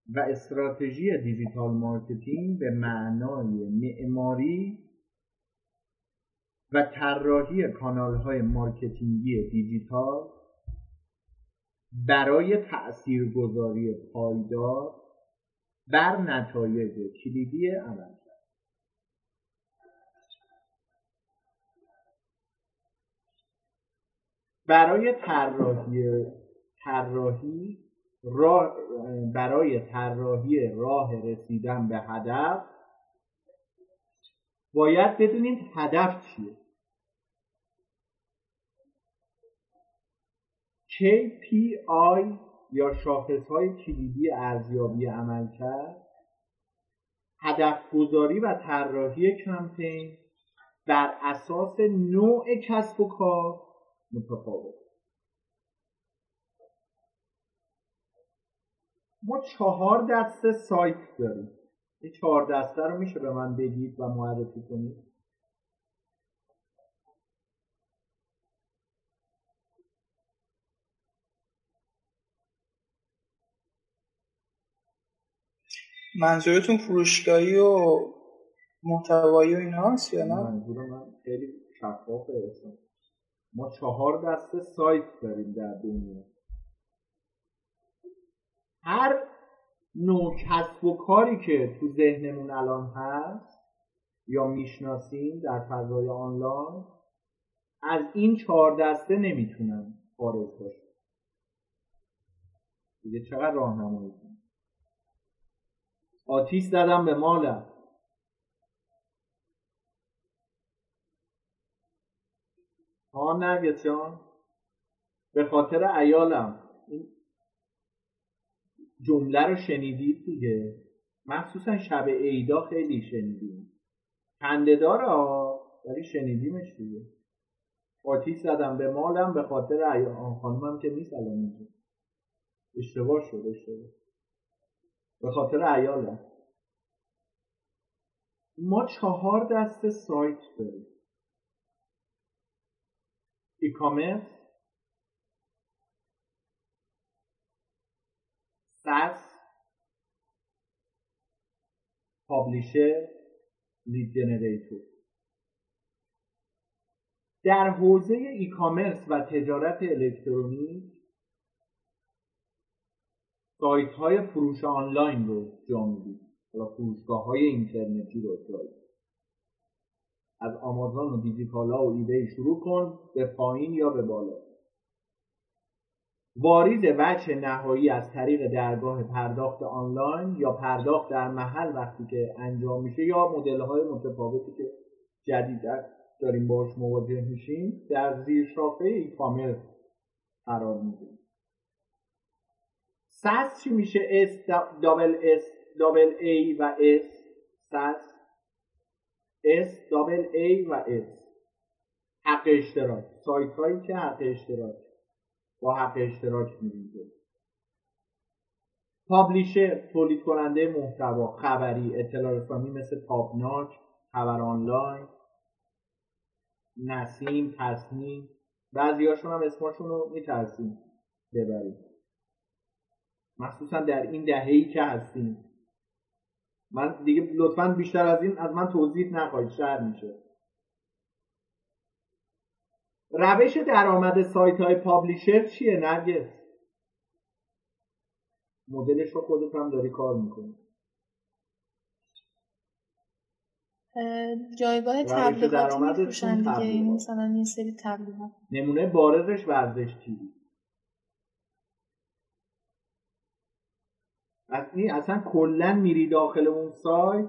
و استراتژی digital marketing به معنای معماری و طراحی کانال های marketing ی دیجیتال برای تاثیرگذاری پایدار بر نتایج کلیدی عمل برای طراحی طراحی راه برای طراحی راه رسیدن به هدف باید بدونید هدف چیه. KPI یا شاخص های کلیدی ارزیابی عمل کرد. هدف گذاری و طراحی کمپین بر اساس نوع کسب و کار متفاوت. ما چهار دسته سایت داریم. این چهار دسته رو میشه به من بگید و معرفی کنید. منظورتون فروشگاهی و محتوایی و اینا هست یا نه؟ منظور من خیلی شفافه. ما چهار دسته سایت داریم در دنیا. هر نوع کسب و کاری که تو ذهنمون الان هست یا می‌شناسیم در فضای آنلاین از این چهار دسته نمی‌تونن خارج باشه دیگه چقدر راهنمایی کنم آتیش زدم به مالم. ها نرگس جان به خاطر ایالم جمله رو شنیدید دیگه. مخصوصا شب عیدا خیلی شنیدیم. خنده داره ولی شنیدیمش دیگه. آتیش زدم به مالم به خاطر ایال خانمم که نیست الان اینجا. اشتباه شد اشتباه. به خاطر ایالم ما چهار دسته سایت داریم. ای کامرس؟ ساس پابلیشر lead generator. در حوزه e-commerce و تجارت الکترونیک سایت های فروش آنلاین رو جا میدیم. حالا فروشگاه های اینترنتی رو جا از آمازون و دیجیکالا و eBay شروع کن به پایین یا به بالا. واریز وجه نهایی از طریق درگاه پرداخت آنلاین یا پرداخت در محل وقتی که انجام میشه یا مدل های متفاوتی که جدید داریم باش مواجه میشیم در زیر شاخه e-commerce قرار میدیم SaaS چی میشه؟ S double S double A و S SaaS S double A و S حق اشتراک. سایت هایی که حق اشتراک. با حق اشتراک میدیم publisher تولید کننده محتوا خبری اطلاع رسانی مثل تاپناک خبر آنلاین نسیم تصمیم بعضی هاشون هم اسمشون رو میترسیم ببریم. مخصوصا در این دههی که هستیم. من دیگه لطفا بیشتر از این از من توضیح نخواهید شهر میشه. روش درآمد سایت های پابلیشر چیه نرگس؟ مدلش رو خودت هم داری کار می‌کنی. جایگاه تبلیغات میفروشن دیگه؟ مثلا یه سری تبلیغات. نمونه بارزش ورزش تیوی این اصلا کلا میری داخل اون سایت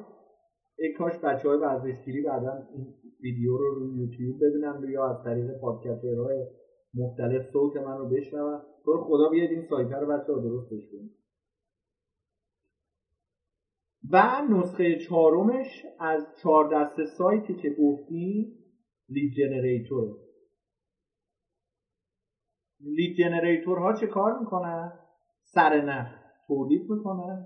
ای کاش بچه های ورزشگیری بعدا این ویدیو رو روی یوتیوب ببینن یا از طریق پادکسترهای مختلف صوت من رو بشنون تو خدا بیاد این سایت رو بچه ها درستش کنید و نسخه چهارمش از چهار دسته سایتی که گفتی lead generator lead generator ها چه کار می‌کنن؟ سرنخ تولید می‌کنن.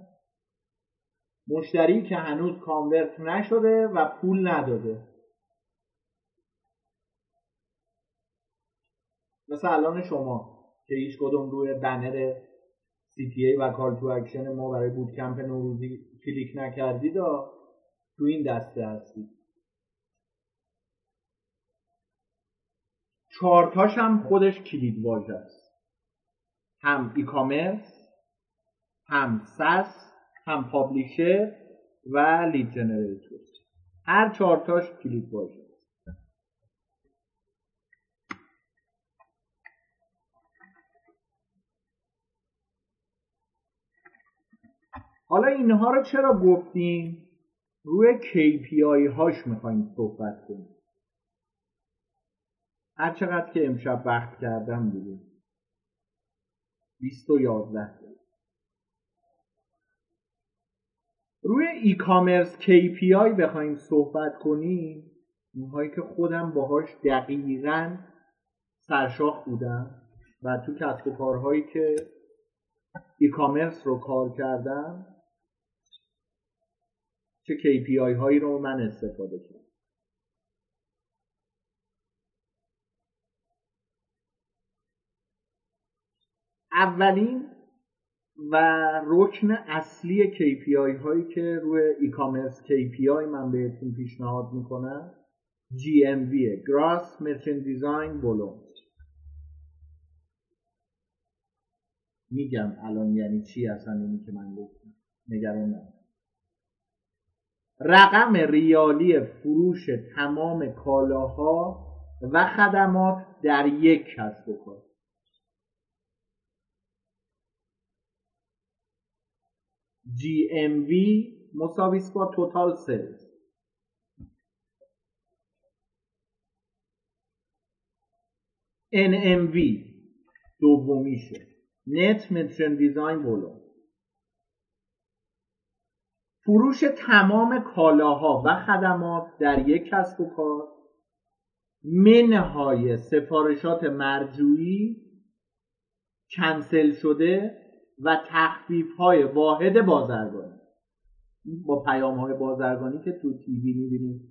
مشتری که هنوز convert نشده و پول نداده. مثل الان شما که هیچ کدوم روی بنر CTA و call to action ما برای boot camp نوروزی کلیک نکردید تو این دسته هستید. چهارتاش هم خودش کلید واژه است. هم e-commerce هم SaaS هم publisher و lead generator هر چهارتاش کلید واژه. حالا اینها رو چرا گفتیم؟ روی KPI هاش می‌خوایم صحبت کنیم. هر چقدر که امشب وقت کردم دیگه. 20 و 11 روی ای کامرس KPI بخوایم صحبت کنیم اونهایی که خودم باهاش دقیقا سرشاخ بودم و تو کسب و کارهایی که ای کامرس رو کار کردم چه KPI هایی رو من استفاده کردم. اولین و رکن اصلی KPI هایی که روی ای کامرس KPI من بهتون پیشنهاد می‌کنم GMV Gross Merchant Design Volume میگم الان یعنی چی اصلا اینی که من گفتم. نگران رقم ریالی فروش تمام کالاها و خدمات در یک کسب و کار. GMV مساویس با توتال سلز NMV دومیشه. نت مترن دیزاین ولوم فروش تمام کالاها و خدمات در یک کسب و کار منهای سفارشات مرجوعی کنسل شده و تخفیف های واحد بازرگانی. با پیام های بازرگانی که تو TV می‌بینیم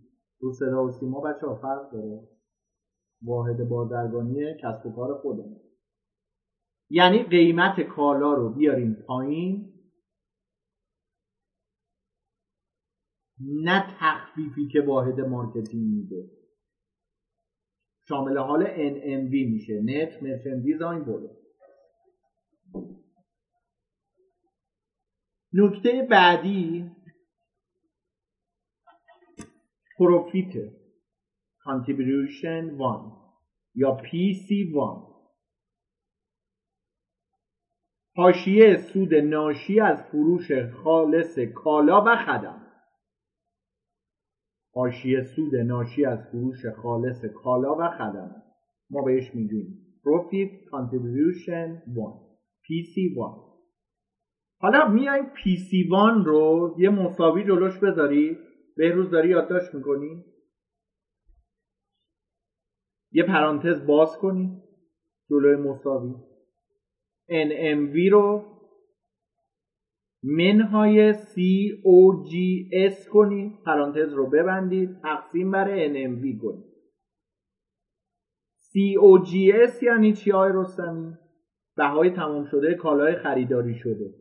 رو صدا و سیما بچه ها فرق داره. واحد بازرگانی کسب و کار خودمون. یعنی قیمت کالا رو بیاریم پایین نه تخفیفی که واحد marketing میده. شامل حال NMV میشه. net merchandise value بوده نکته بعدی پروفیت contribution 1 یا PC1 حاشیه سود ناشی از فروش خالص کالا و خدم. حاشیه سود ناشی از فروش خالص کالا و خدم ما بهش میگیم Profit Contribution 1 PC1 حالا میایم PC1 رو یه مساوی جلوش بذاری. بهروز داری یادداشت می‌کنی؟ یه پرانتز باز کنی جلوی مساوی. NMV رو منهای COGS کنید پرانتز رو ببندید تقسیم بر NMV کنید. COGS یعنی چی های رستمی؟ بهای تمام شده کالای خریداری شده.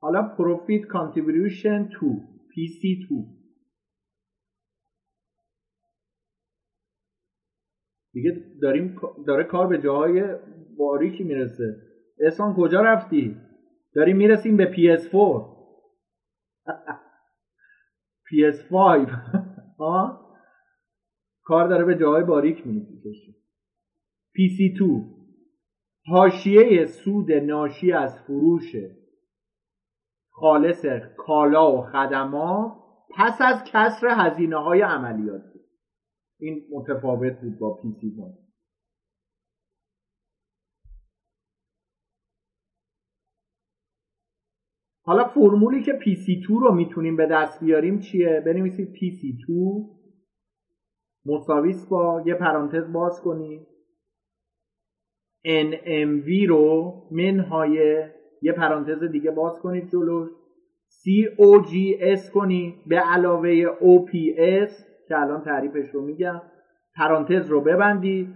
حالا Profit Contribution to PC2 دیگه داریم داره کار به جاهای باریکی می‌رسه. احسان کجا رفتی؟ داریم می‌رسیم به PS4 PS5 ها کار داره به جاهای باریک می‌رسه. PC2 حاشیه سود ناشی از فروش خالص کالا و خدمات. پس از کسر هزینه های عملیاتی. این متفاوت بود با پی سی حالا فرمولی که PC2 رو می‌تونیم به دست بیاریم چیه؟ بنویسید PC2 مساویس با یه پرانتز باز کنید NMV رو منهای یه پرانتز دیگه باز کنید جلوش COGS کنید. به علاوه OPS که الان تعریفش رو میگم پرانتز رو ببندید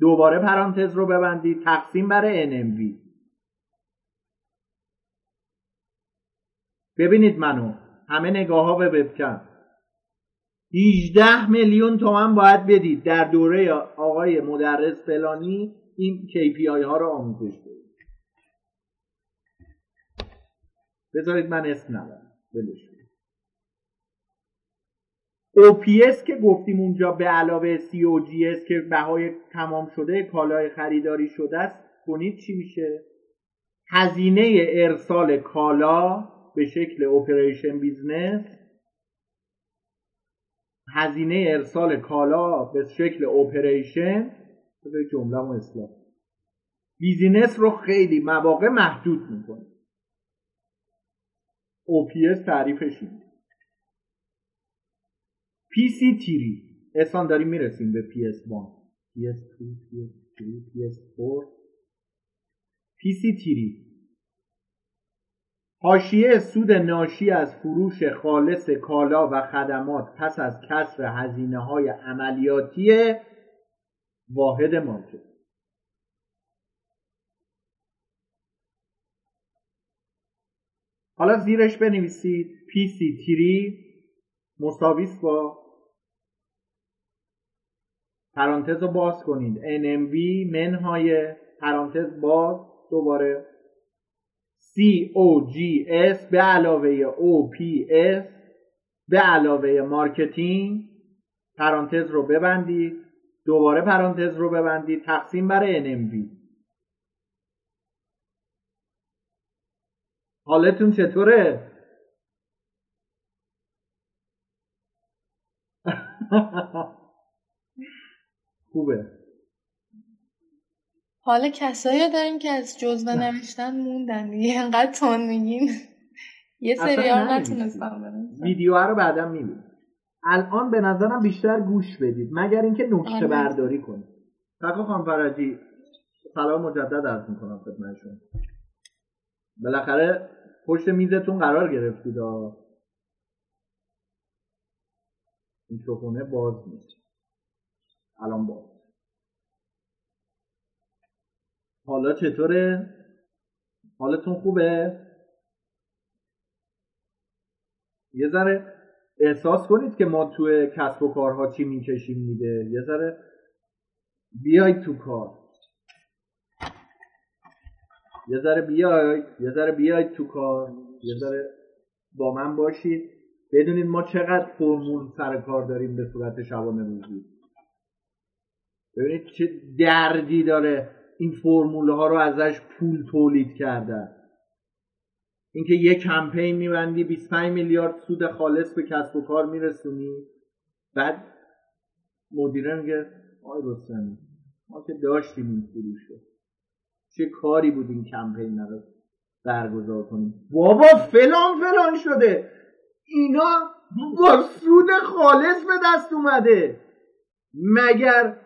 دوباره پرانتز رو ببندید تقسیم بر NMV ببینید منو همه نگاه ها به وبکم. 18 میلیون تومن باید بدید در دوره آقای مدرس فلانی این KPI ها رو آموزش بدید. بذارید من اسم ندارم OPS که گفتیم اونجا به علاوه COGS که بهای تمام شده کالای خریداری شده است کنید چی میشه. هزینه ارسال کالا به شکل اپریشن بیزنس هزینه ارسال کالا به شکل اپریشن به جمله اصلاح. بیزینس رو خیلی مواقع محدود می‌کنه. OPS تعریفش اینه. PC تیری احسان داریم می‌رسیم به PS1 PS2 PS3 PS4 PC تیری حاشیه سود ناشی از فروش خالص کالا و خدمات پس از کسر هزینه های عملیاتی واحد مارکت. حالا زیرش بنویسید PC3 مساویس با پرانتز رو باز کنید. NMV منهای پرانتز باز دوباره. COGS به علاوه OPS به علاوه marketing. پرانتز رو ببندید. دوباره پرانتز رو ببندید. تقسیم بر NMV حالتون چطوره؟ خوبه. حالا کسایی داریم که از جزوه نوشتن موندن دیگه. انقدر تون میگین. یه سری ها نتونستم ویدیو رو بعدا می‌بینیم الان به نظرم بیشتر گوش بدید مگر اینکه نکته آره. برداری کنید. فقط خانم فرجی سلام مجدد عرض می‌کنم خدمتشون بالاخره پشت میزتون قرار گرفتید. میکروفونه باز نیست. الان باز. حالا چطوره؟ حالتون خوبه؟ یه ذره احساس کنید که ما توی کسب و کارها چی می‌کشیم میده. یه ذره بیاید تو کار. یه ذره بیاید یه ذره بیاید تو کار. یه ذره با من باشید بدونید ما چقدر فرمول سر کار داریم به صورت شبانه روزی ببینید چه دردی داره این فرمول ها رو ازش پول تولید کردن. اینکه یه کمپین میبندی 25 میلیارد سود خالص به کسب و کار میرسونی. بعد مدیره میگه آی رستمی ما که داشتیم این فروش چه کاری بود این کمپین رو برگزار کنیم؟ بابا فلان فلان شده. اینا با سود خالص به دست اومده. مگر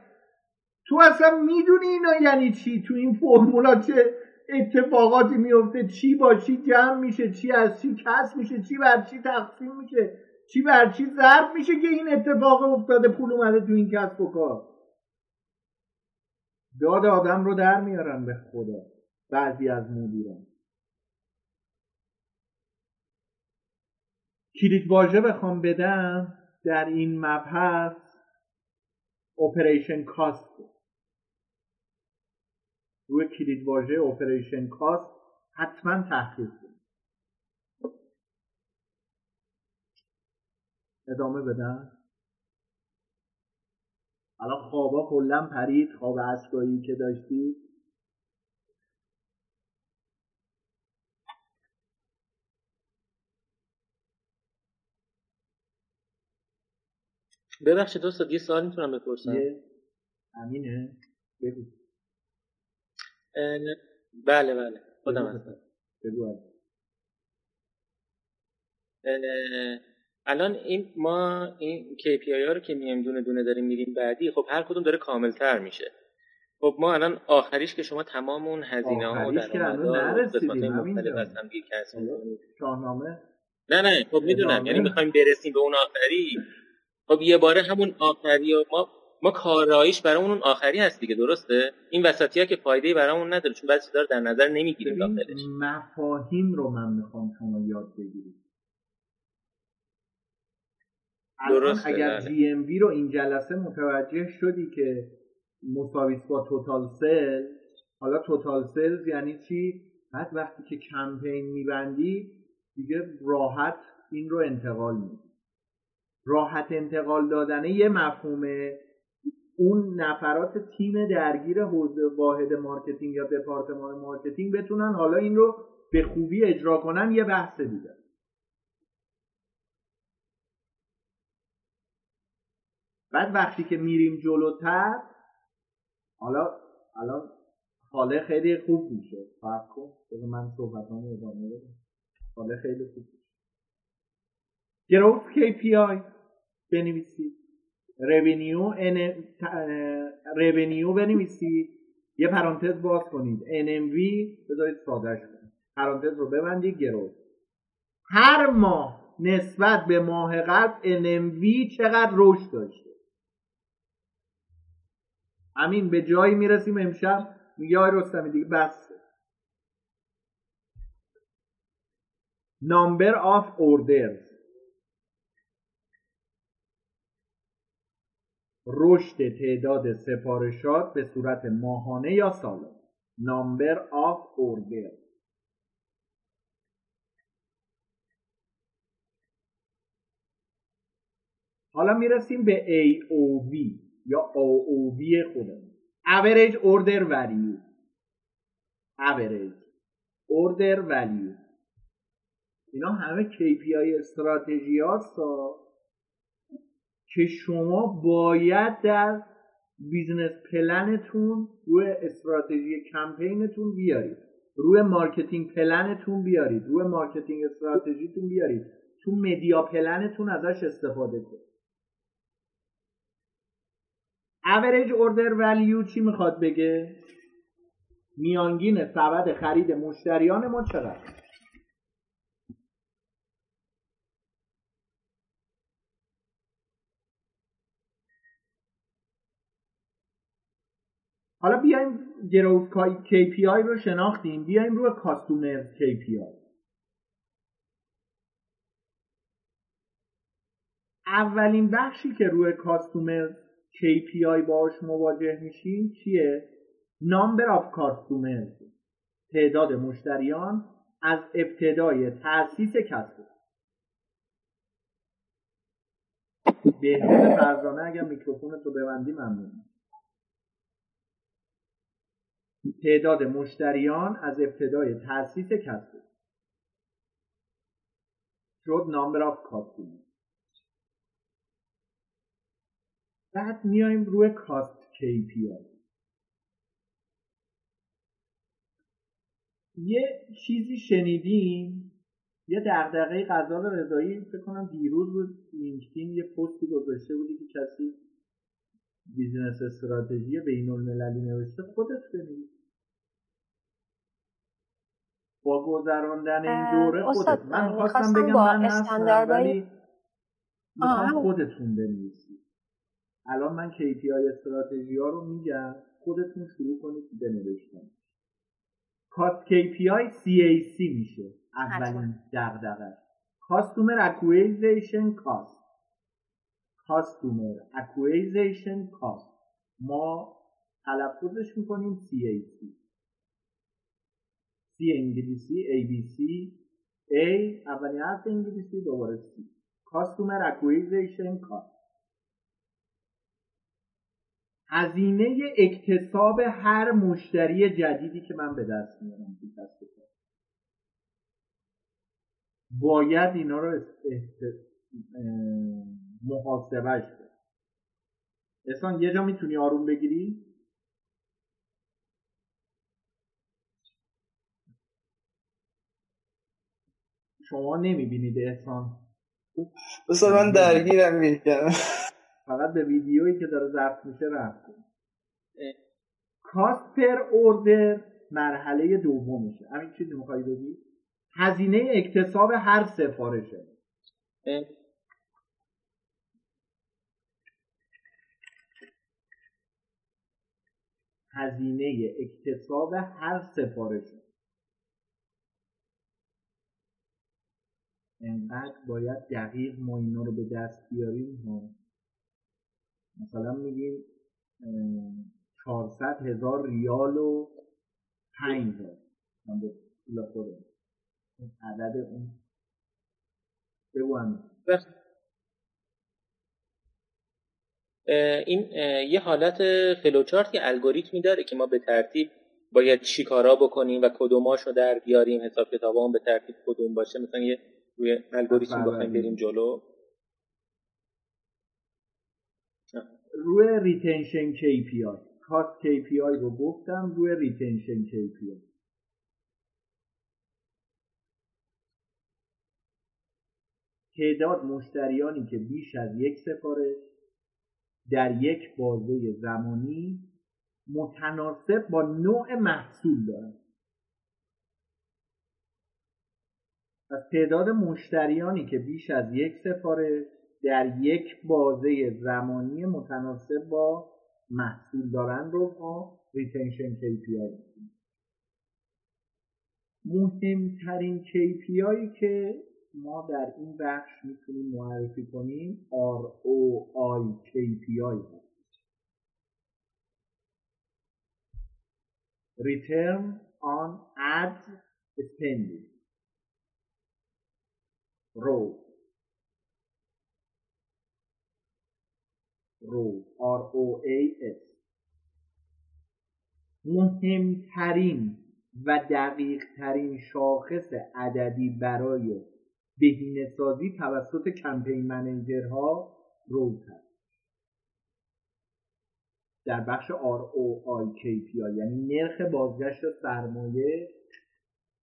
تو اصلا می‌دونی اینا یعنی چی؟ تو این فرمولا چه اتفاقاتی میفته چی با چی جمع میشه؟ چی از چی کس میشه؟ چی بر چی تقسیم میشه؟ چی بر چی ضرب میشه که این اتفاق افتاده؟ پول اومده تو این کسب و کار. داد آدم رو در میارن به خدا. بعضی از مدیران. کلید واژه بخوام بدم در این مبحث اپریشن کاست روی کلید واژه اپریشن کاست حتما تحقیق کنید. ادامه بدم. الان خوابا کلا پرید. خواب اسبایی که داشتید. ببخشید دوست یه سوال می‌تونم بپرسم؟ امینه. بگو. بله بله. خودم هستم. الان این ما این KPI ها رو که میم دونه دونه داریم میریم بعدی خب هر کدوم داره کاملتر میشه. خب ما الان آخریش که شما تمام اون هزینه ها و درآمدها شاهنامه؟ نه نه خب می‌دونم. یعنی می‌خوایم برسیم به اون آخری. خب یه باره همون آخری و ما ما کاراییش برای اون آخری هست دیگه درسته؟ این وسطی ها که فایده برامون نداره چون بعضی دار در نظر نمی‌گیریم داخلش. مفاهیم رو من می‌خوام شما یاد بگیرید. درست اگر G M رو این جلسه متوجه شدی که مساویس با total sale حالا total sales یعنی چی؟ بعد وقتی که کمپین میبندی دیگه راحت این رو انتقال میدی. راحت انتقال دادن یه مفهومه اون نفرات تیم درگیر حوزه واحد marketing یا دپارتمان marketing بتونن حالا این رو به خوبی اجرا کنن یه بحث دیگه. بعد وقتی که میریم جلوتر حالا الان حاله خیلی خوب میشه. فرق کن من صحبتامو ادامه بدم. حاله خیلی خوب میشه. گروث KPI بنویسید. رونیو رونیو بنویسید. یه پرانتز باز کنید. NMV بذارید سادهش کنید. پرانتز رو ببندید گروث هر ماه نسبت به ماه قبل NMV چقدر رشد داشته؟ همین به جایی می‌رسیم امشب؟ میگه آی رستمی دیگه بس. نامبر آف اوردرز رشد تعداد سفارشات به صورت ماهانه یا سالانه. Number of order حالا می‌رسیم به AOV یا AOV خودمون. Average order value. Average order value. اینا همه KPI استراتژی هاست که شما باید در business plan تون روی استراتژی کمپینتون بیارید. روی marketing plan تون بیارید. روی marketing strategy تون بیارید. تو media plan تون ازش استفاده کنید. Average order value چی می‌خواد بگه؟ میانگین سبد خرید مشتریان ما چقدر حالا گروت KPI رو شناختیم بیایم روی کاستومر KPI اولین بخشی که روی کاستومر KPI باش مواجه میشیم چیه؟ Number of customers تعداد مشتریان از ابتدای تأسیس کسب. بهتر فرزانه اگر میکروفونت رو ببندی ممنون. تعداد مشتریان از ابتدای تأسیس کسب شد number of بعد میایم روی cost KPI یه چیزی شنیدیم یه دغدغه غذا رضایی فکر کنم دیروز رو LinkedIn یه پستی گذاشته بودی که کسی business strategy بین المللی نوشته خودت بنویس با گذراندن این دوره خودت. من خواستم بگم من هستم ولی می‌خوام خودتون بنویسید. الان من KPI استراتژی ها رو میگم خودتون شروع کنید بنوشتن cost KPI CAC میشه. اولین دغدغه customer acquisition cost customer acquisition cost ما تلفظش می‌کنیم CAC C. انگلیسی ABC A اولین حرف انگلیسی دوباره C. customer acquisition cost هزینه اکتساب هر مشتری جدیدی که من به دست میارم تو کسب باید اینا رو. محاسبهش کنی احسان یه جا می‌تونی آروم بگیری؟ شما نمی‌بینید احسان. بس من درگیرم می‌کنم فقط به ویدیویی که داره ضبط میشه رفت کاست پر اوردر مرحله دومشه. همین چیزی می‌خوای بگی؟ هزینه اکتساب هر سفارشه. هزینه اکتساب هر سفارشه انقدر باید دقیق ما اینا رو به دست بیاریم ها. مثلا میگیم 400 هزار ریال و 5 من به پول خودم. عدد اون. بگو این یه حالت فلوچارت که الگوریتمی داره که ما به ترتیب باید چی کارا بکنیم و کدوماشو در بیاریم حساب کتابمون به ترتیب کدوم باشه. مثلا یه روی الگوریتم بخوایم بریم جلو. روی retention KPI cost KPI رو گفتم روی retention KPI تعداد مشتریانی که بیش از یک سفارش. در یک بازه زمانی متناسب با نوع محصول دارند پس تعداد مشتریانی که بیش از یک سفارش در یک بازه زمانی متناسب با محصول دارن رو با ریتنشن KPI مهمترین KPI که ما در این بخش می‌تونیم معرفی کنیم ROI KPI هست. Return on Ad Spending. O A S. مهمترین و دقیق ترین شاخص عددی برای بهینه سازی توسط کمپین منیجرها روز هست در بخش ROI KPI یعنی نرخ بازگشت سرمایه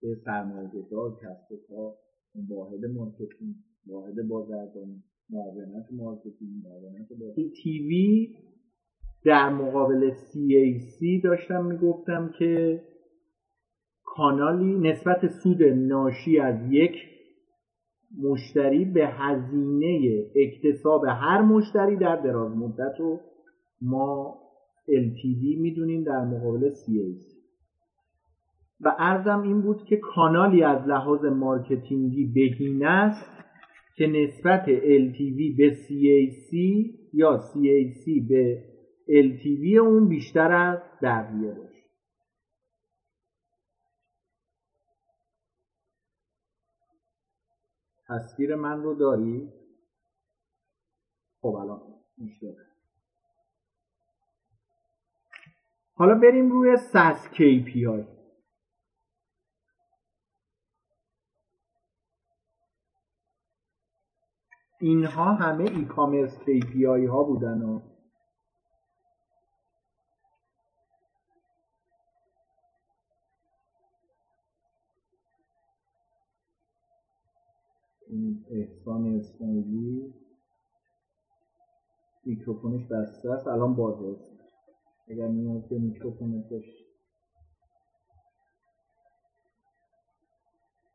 به سرمایه گذار کسب و کار واحد marketing واحد بازرگانی معاونت marketing معاونت LTV در مقابل CAC داشتم می‌گفتم که کانالی نسبت سود ناشی از یک مشتری به هزینه اکتساب هر مشتری در دراز مدت رو ما LTV می‌دونیم در مقابل CAC و ارزم این بود که کانالی از لحاظ مارکتینگی بهینه است که نسبت LTV به CAC یا CAC به LTV اون بیشتر از بقیه باشه تصویر من رو داری؟ خب الان مشکل حالا بریم روی SAS KPI اینها همه ای کامرس KPI ها بودن و این احسان اسماعیلی. میکروفونش بسته است. الان بازه اگر نیاز به میکروفونش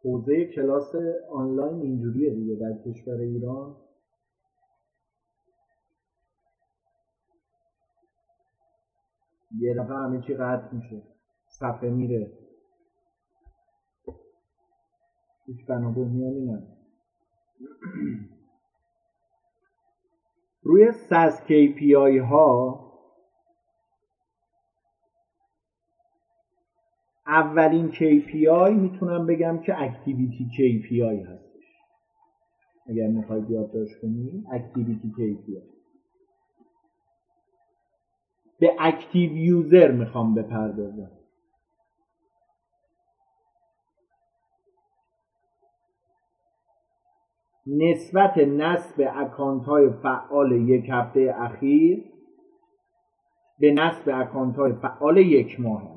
حوزه کلاس آنلاین اینجوریه دیگه در کشور ایران. یه دفعه همه چی قطع میشه. صفحه میره. هیچ بنا بنیانی نداره روی ساز KPI ها اولین KPI می‌تونم بگم که activity KPI هستش. اگر می‌خواید یادداشت کنید activity KPI به active user می‌خوام بپردازم. نسبت نصب اکانت های فعال یک هفته اخیر به نصب اکانت های فعال یک ماه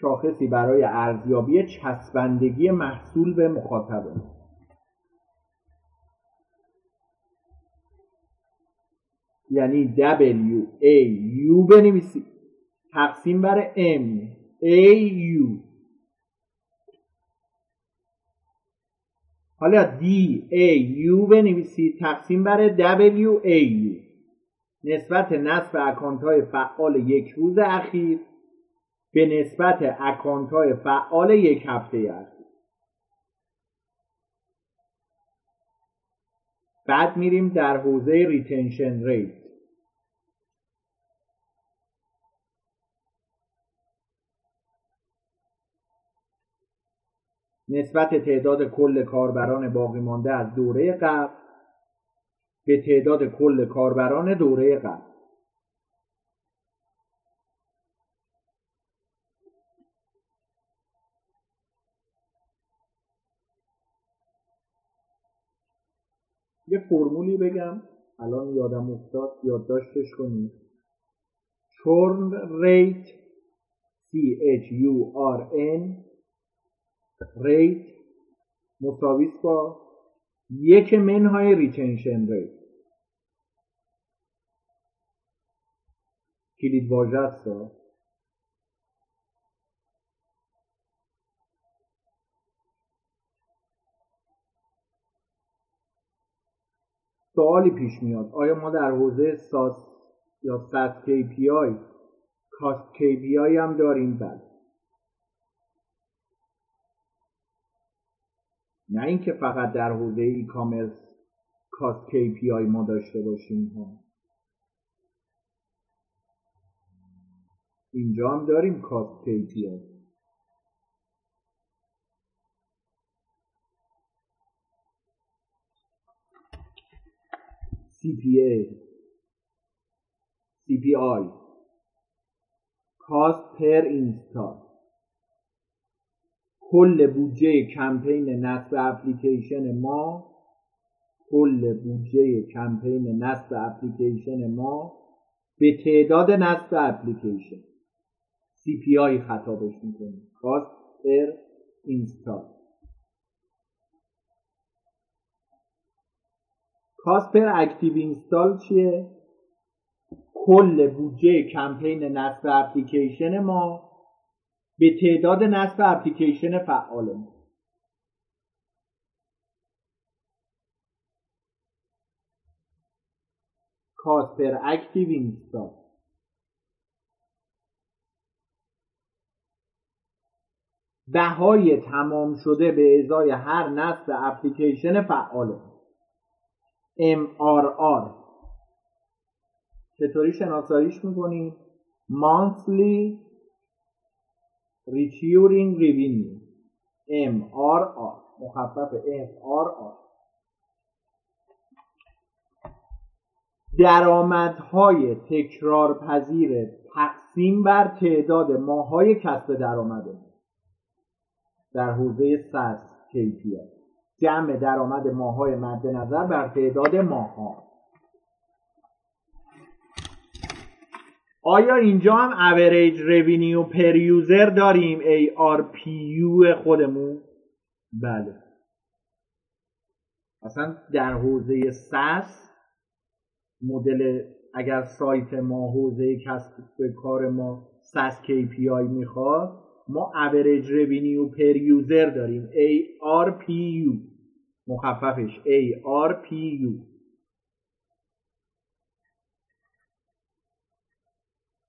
شاخصی برای ارزیابی چسبندگی محصول به مخاطبه یعنی W A U بنویسید. تقسیم بر M A U. حالا D A U بنویسید. تقسیم بر W A U. نسبت نصب اکانت های فعال یک روز اخیر به نسبت اکانت های فعال یک هفته است بعد میریم در حوزه retention rate نسبت تعداد کل کاربران باقی مانده از دوره قبل به تعداد کل کاربران دوره قبل. یه فرمولی بگم. الان یادم افتاد. یادداشتش کنید churn rate C H U R N rate مساویس با یک منهای retention rate کلید واژه است. سوالی پیش میاد. آیا ما در حوزه ساس یا ساس KPI کاست KPI هم داریم؟ بله. نه اینکه فقط در حوزه ای کامرس کاست KPI ما داشته باشیم ها. اینجا هم داریم کاست KPI CPA CPI کاست پر اینستال کل بودجه کمپین نصب اپلیکیشن ما کل بودجه کمپین نصب اپلیکیشن ما به تعداد نصب اپلیکیشن. CPI خطابش می‌کنیم. کاست پر اینستال cost per active install چیه؟ کل بودجه کمپین نصب اپلیکیشن ما به تعداد نصب اپلیکیشن فعال ما cost per active install. بهای تمام شده به ازای هر نصب اپلیکیشن فعال MRR چطوری شناساییش می‌کنیم monthly recurring revenue. MRR مخفف MRR درآمدهای تکرار پذیر تقسیم بر تعداد ماهای کسب درآمده در حوزه ساس KPI جمع درآمد ماهای مد نظر بر تعداد ماها آیا اینجا هم average revenue per user داریم ARPU خودمون؟ بله. اصلا در حوزه ساس مدل اگر سایت ما حوزه کسب کار ما ساس KPI می‌خواد ما average revenue per user داریم. ARPU مخففش. ARPU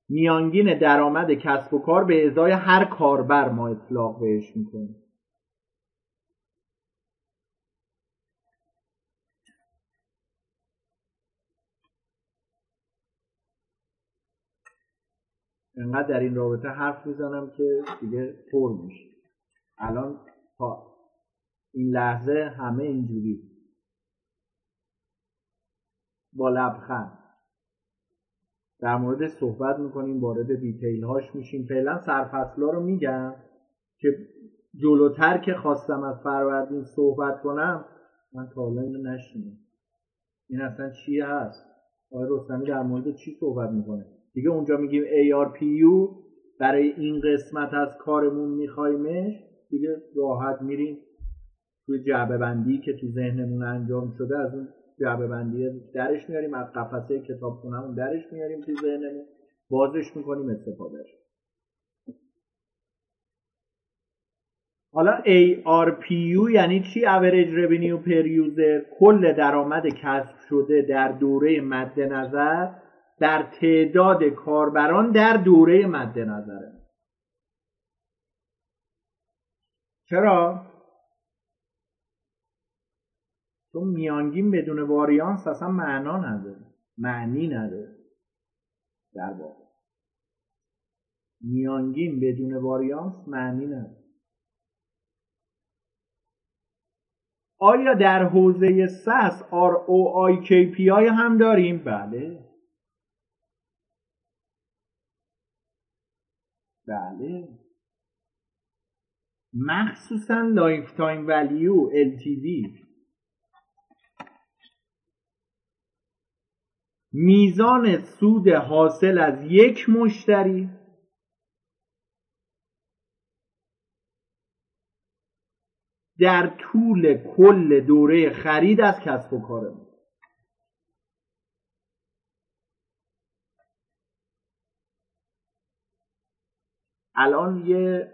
میانگین درآمد کسب و کار به ازای هر کاربر ما اطلاق بهش می‌کنیم. انقدر در این رابطه حرف می‌زنم که دیگه پر میشه. الان تا این لحظه همه اینجوری. با لبخند. در مورد صحبت می‌کنیم وارد دیتیل هاش میشیم. فعلا سرفصلا رو میگم که جلوتر که خواستم از فروردین صحبت کنم من تا حالا اینو نشینم این اصلا چی هست؟ آقای رستمی در مورد چی صحبت می‌کنه؟ دیگه اونجا میگیم ARPU برای این قسمت از کارمون میخوایمش دیگه راحت میریم. توی جعبه بندی که تو ذهنمون انجام شده از اون جعبه بندی درش میاریم از قفسه کتاب خونمون درش میاریم تو ذهنمون بازش می‌کنیم استفادهش حالا ARPU یعنی چی؟ Average Revenue Per User. کل درآمد کسب شده در دوره مد نظر در تعداد کاربران در دوره مد نظره چرا؟ چون میانگین بدون واریانس اصلا معنا نداره. معنی نداره. در واقع. میانگین بدون واریانس معنی نداره. آیا در حوزه سس ROI KPI هم داریم؟ بله. بله. مخصوصا lifetime value LTV میزان سود حاصل از یک مشتری. در طول کل دوره خرید از کسب و کار ما. الان یه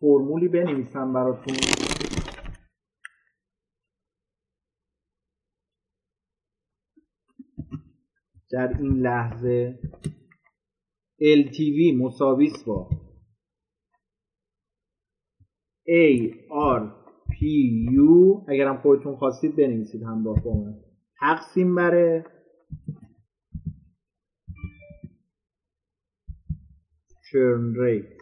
فرمولی بنویسم براتون. در این لحظه LTV مساویس با ARPU اگرم خودتون خواستید بنویسید همراه با من تقسیم بر چرن ریت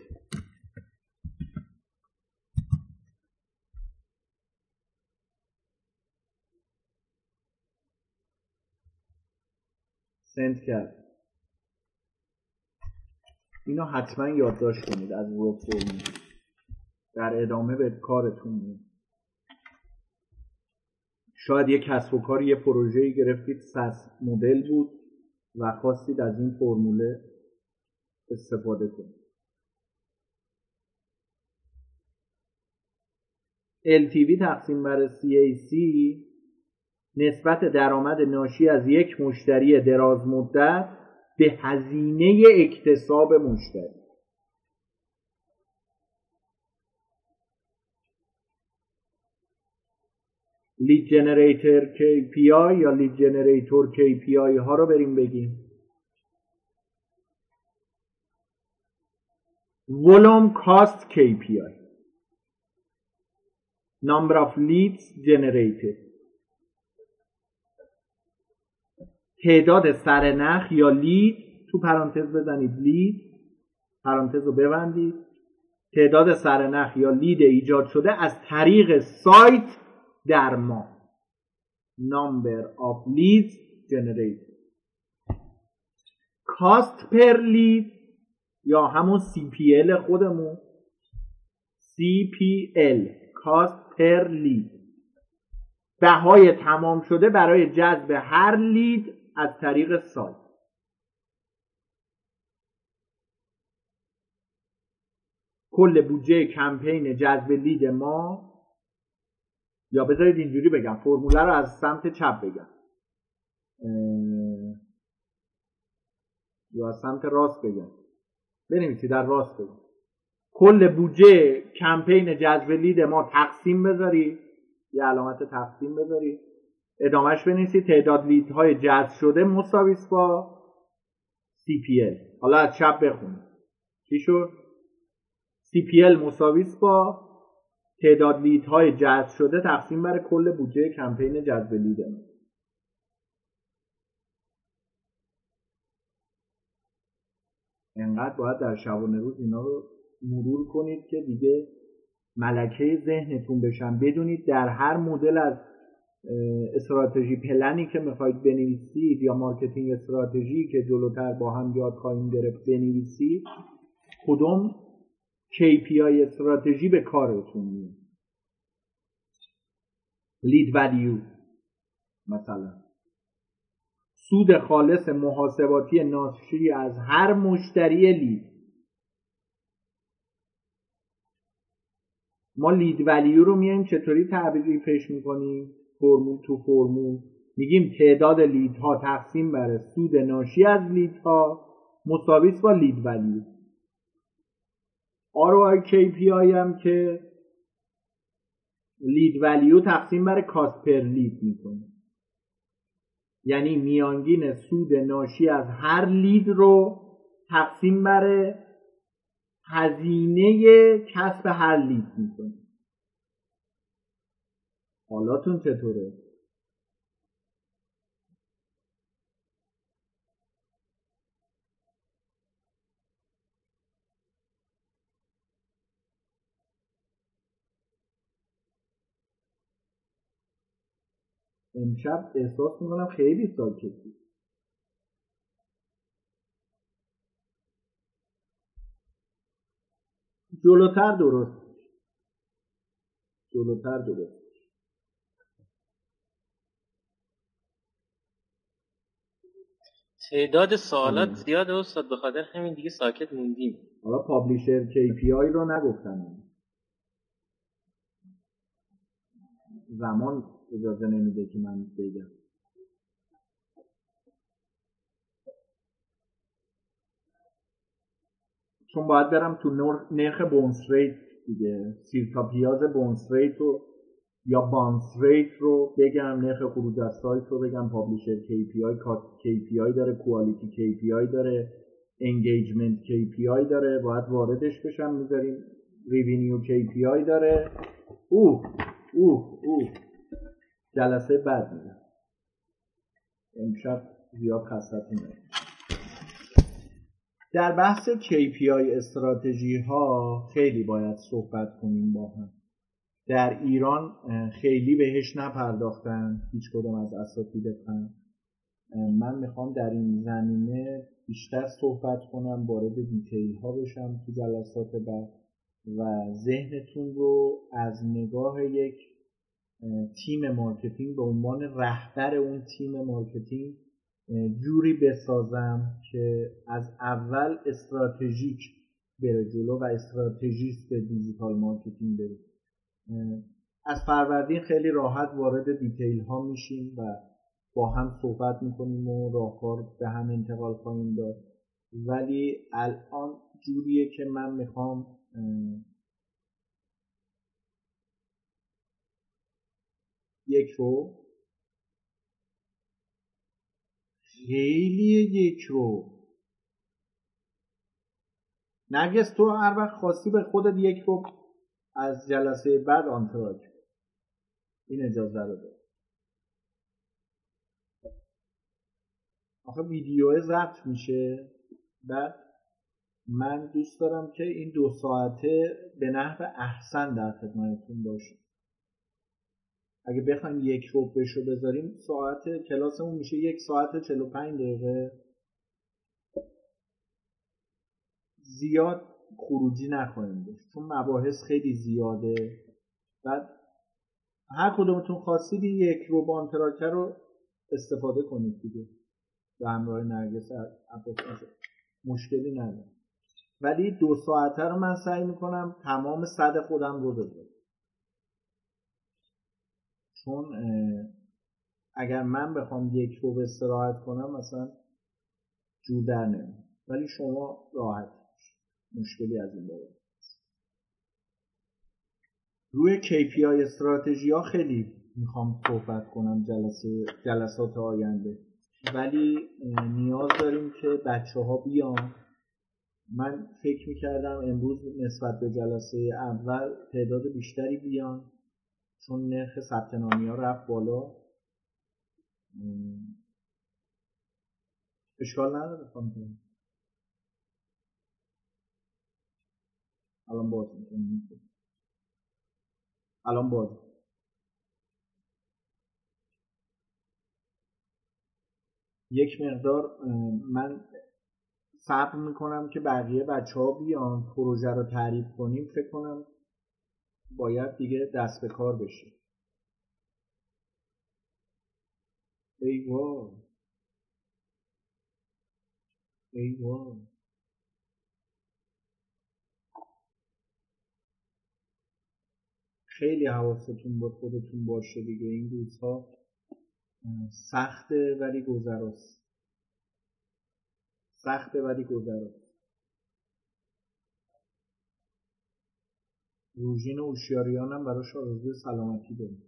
سنت کرد. اینو حتما یادداشت کنید از فرمول در ادامه به کارتون میاد شاید یه کسب و کار یه پروژه‌ای گرفتید سس مدل بود و خواستید از این فرموله استفاده کنید. LTV تقسیم بر CAC نسبت درآمد ناشی از یک مشتری دراز مدت به هزینه اکتساب مشتری. لید جنریتر KPI یا لید جنریتور KPI ها رو بریم بگیم. Volume cost KPI number of leads generated. تعداد سرنخ یا لید تو پرانتز بزنید لید پرانتز رو ببندید. تعداد سرنخ یا لید ایجاد شده از طریق سایت در ماه number of leads generated. Cost per lead یا همون CPL خودمون. CPL cost per lead. بهای تمام شده برای جذب هر لید از طریق سایت. کل بودجه کمپین جذب لید ما یا بذارید اینجوری بگم فرموله رو از سمت چپ بگم. یا از سمت راست بگم. بنویسید در راست بگم. کل بودجه کمپین جذب لید ما تقسیم بذارید. یه علامت تقسیم بذارید. ادامهش بنویسید. تعداد لیدهای جذب شده مساویس با CPL حالا از چپ بخونید چی شد؟ CPL مساویس با تعداد لیدهای جذب شده تقسیم بر کل بودجه کمپین جذب لید انقدر باید در شبانه روز اینا رو مرور کنید که دیگه ملکه ذهنتون بشن. بدونید در هر مدل از strategy plan ی که می‌خواید بنویسید یا marketing strategy که جلوتر با هم یاد خواهیم گرفت بنویسید کدوم KPI استراتژی به کارتون میاد؟ lead value مثلا. سود خالص محاسباتی ناشی از هر مشتری lead ما لید ولیو رو میایم چطوری تعریفش می‌کنیم؟ فرمول تو فرمول. میگیم تعداد لیدها تقسیم بر سود ناشی از لیدها مساویس با لید ولیو ROI KPI هم که لید ولیو تقسیم بر کاست پر لید می‌کنه. یعنی میانگین سود ناشی از هر لید رو تقسیم بر هزینه کسب هر لید می‌کنه. حالاتون چطوره؟ امشب احساس می‌کنم خیلی ساکتی جلوتر درست. جلوتر درست. تعداد سوالات زیاد استاد به خاطر همین دیگه ساکت موندیم. حالا پابلیشر KPI رو نگفتن. زمان اجازه نمیده که من بگم. چون باید برم تو نرخ bounce rate دیگه. سیرتا پیاز bounce rate رو یا bounce rate رو بگم نرخ خروج از سایت رو بگم publisher KPI KPI داره quality KPI داره engagement KPI داره باید واردش بشم می‌ذاریم revenue KPI داره. اوه اوه اوه. جلسه بعد میدم امشب زیاد خستتون در بحث KPI استراتژی ها خیلی باید صحبت کنیم با هم. در ایران خیلی بهش نپرداختن. هیچ کدوم از اساتید فن. من می‌خوام در این زمینه بیشتر صحبت کنم وارد دیتیل ها بشم تو جلسات بعد و ذهنتون رو از نگاه یک تیم marketing به عنوان رهبر اون تیم marketing جوری بسازم که از اول استراتژیک بره جلو و strategist digital marketing بره. از فروردین خیلی راحت وارد detail ها میشیم و با هم صحبت می‌کنیم و راهکار به هم انتقال خواهیم داد. ولی الان جوریه که من می‌خوام یک رو خیلی یک رو. نرگس تو هر وقت خواستی به خودت یک رو از جلسه بعد آنتراج این اجازه رو داد. آخه ویدیو ضبط میشه. بعد من دوست دارم که این دو ساعته به نحو احسن در خدمتتون باشه اگه بخوایم یک روب بشو بذاریم ساعت کلاسمون میشه یک ساعت 45 دقیقه. زیاد خروجی داشت چون مباحث خیلی زیاده. بعد هر کدومتون خواستید یک روب آنتراکر رو استفاده کنید دیگه. به همراه نرگس مشکلی نداره. ولی دو ساعته رو من سعی می‌کنم تمام صد خودم رو بذارم. چون اگر من بخوام یک رو استراحت کنم مثلا جور در ولی شما راحت. مشکلی از این بابت. روی KPI استراتژی ها خیلی می‌خوام صحبت کنم جلسه جلسات آینده. ولی نیاز داریم که بچه ها بیان. من فکر می‌کردم امروز نسبت به جلسه اول تعداد بیشتری بیان چون نرخ ثبت نامی ها رفت بالا. اشکال نداره خانم الان باز می‌کنم الان باز. یک مقدار من صبر می‌کنم که بقیه بچه ها بیان پروژه رو تعریف کنیم. فکر کنم باید دیگه دست به کار بشه ای وای. ای وای. خیلی حواستون با خودتون باشه دیگه. این روزها سخته ولی گذراست. سخته ولی گذراست. روژین اوشیاریان هم براش آرزوی سلامتی داریم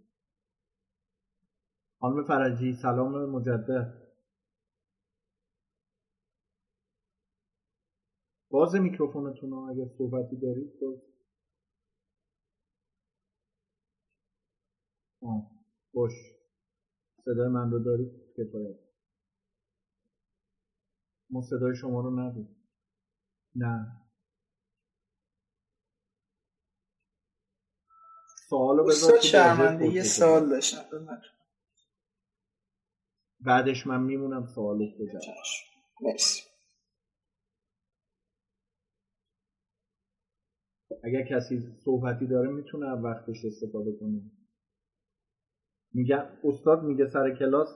خانم فرجی سلام مجدد. باز میکروفونتون اگر صحبتی دارید باز آه. باش صدای من رو دارید کفایت. ما صدای شما رو نداریم. نه. سوالو بذار شرمنده یه سوال داشتم بعدش من میمونم سوالش بجرم مرسی. اگر کسی صحبتی داره می‌تونه وقتش استفاده کنه. میگه استاد میگه سر کلاس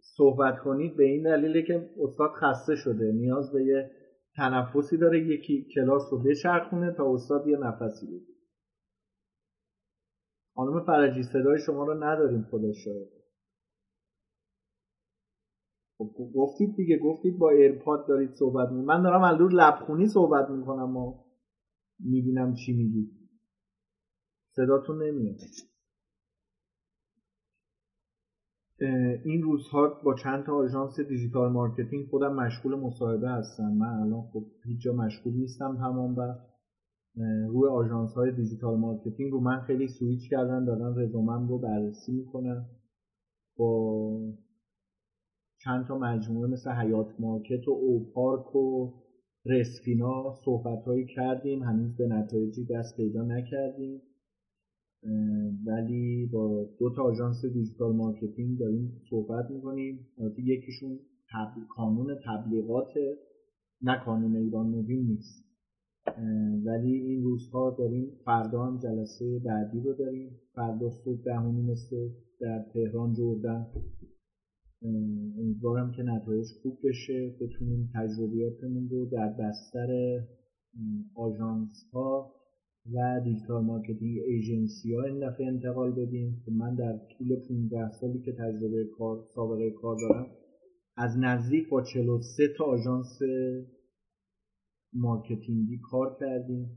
صحبت کنید به این دلیله که استاد خسته شده نیاز به یه تنفسی داره یکی کلاس رو بچرخونه تا استاد یه نفسی بده. خانم فرجی صدای شما رو نداریم خدا شاید خب گفتید دیگه گفتید با AirPod دارید صحبت می من دارم از لبخونی صحبت می‌کنم و می‌بینم چی میگید. صداتون نمیاد. این روزها با چند تا آژانس digital marketing خودم مشغول مصاحبه هستم. من الان خب هیچ جا مشغول نیستم تمام وقت روی آژانس های digital marketing رو من خیلی سویچ کردن دارن رزومم رو بررسی می‌کنن. با چند تا مجموعه مثل حیات مارکت و اوپارک و رسفینا صحبت هایی کردیم. هنوز به نتایجی دست پیدا نکردیم. ولی با دو تا آژانس digital marketing داریم صحبت می‌کنیم. یکیشون کانون تبلیغات نه کانون ایران نوین نیست. ولی این روزها داریم فردا هم جلسه بعدی رو داریم. فردا صبح دهمی مثل در تهران جردن. امیدوارم که نتایج خوب بشه. بتونیم تجربیاتمون رو در بستر آژانس ها و digital marketing agency ها این دفعه انتقال بدیم که من در طول 15 سالی که تجربه کار سابقه کار دارم از نزدیک با 43 تا آژانس marketing ی کار کردیم.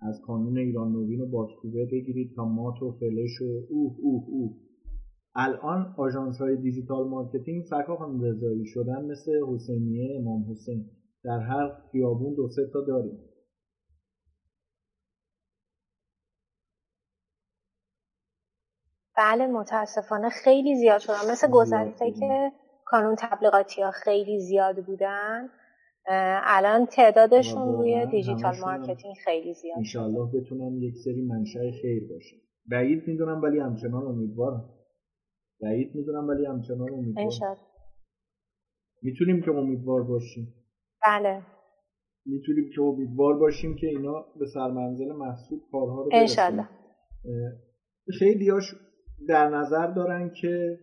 از کانون ایران نوین و بادکوبه بگیرید تا مات و فلش و اوه اوه اوه. الان آژانس های digital marketing سکا هم رضایی شدن مثل حسینیه امام حسین. در هر خیابون دو سه تا داریم. بله متاسفانه خیلی زیاد شدن. مثل گذشته که کانون تبلیغاتی ها خیلی زیاد بودن الان تعدادشون روی digital marketing خیلی زیاد انشالله بتونم یک سری منشأ خیر باشه بعید می‌دونم ولی همچنان امیدوارم. بعید می‌دونم ولی همچنان امیدوارم. می‌تونیم که امیدوار باشیم. بله. می‌تونیم که امیدوار باشیم که اینا به سرمنزل مقصود کارها رو برسونن. خیلی هاش در نظر دارن که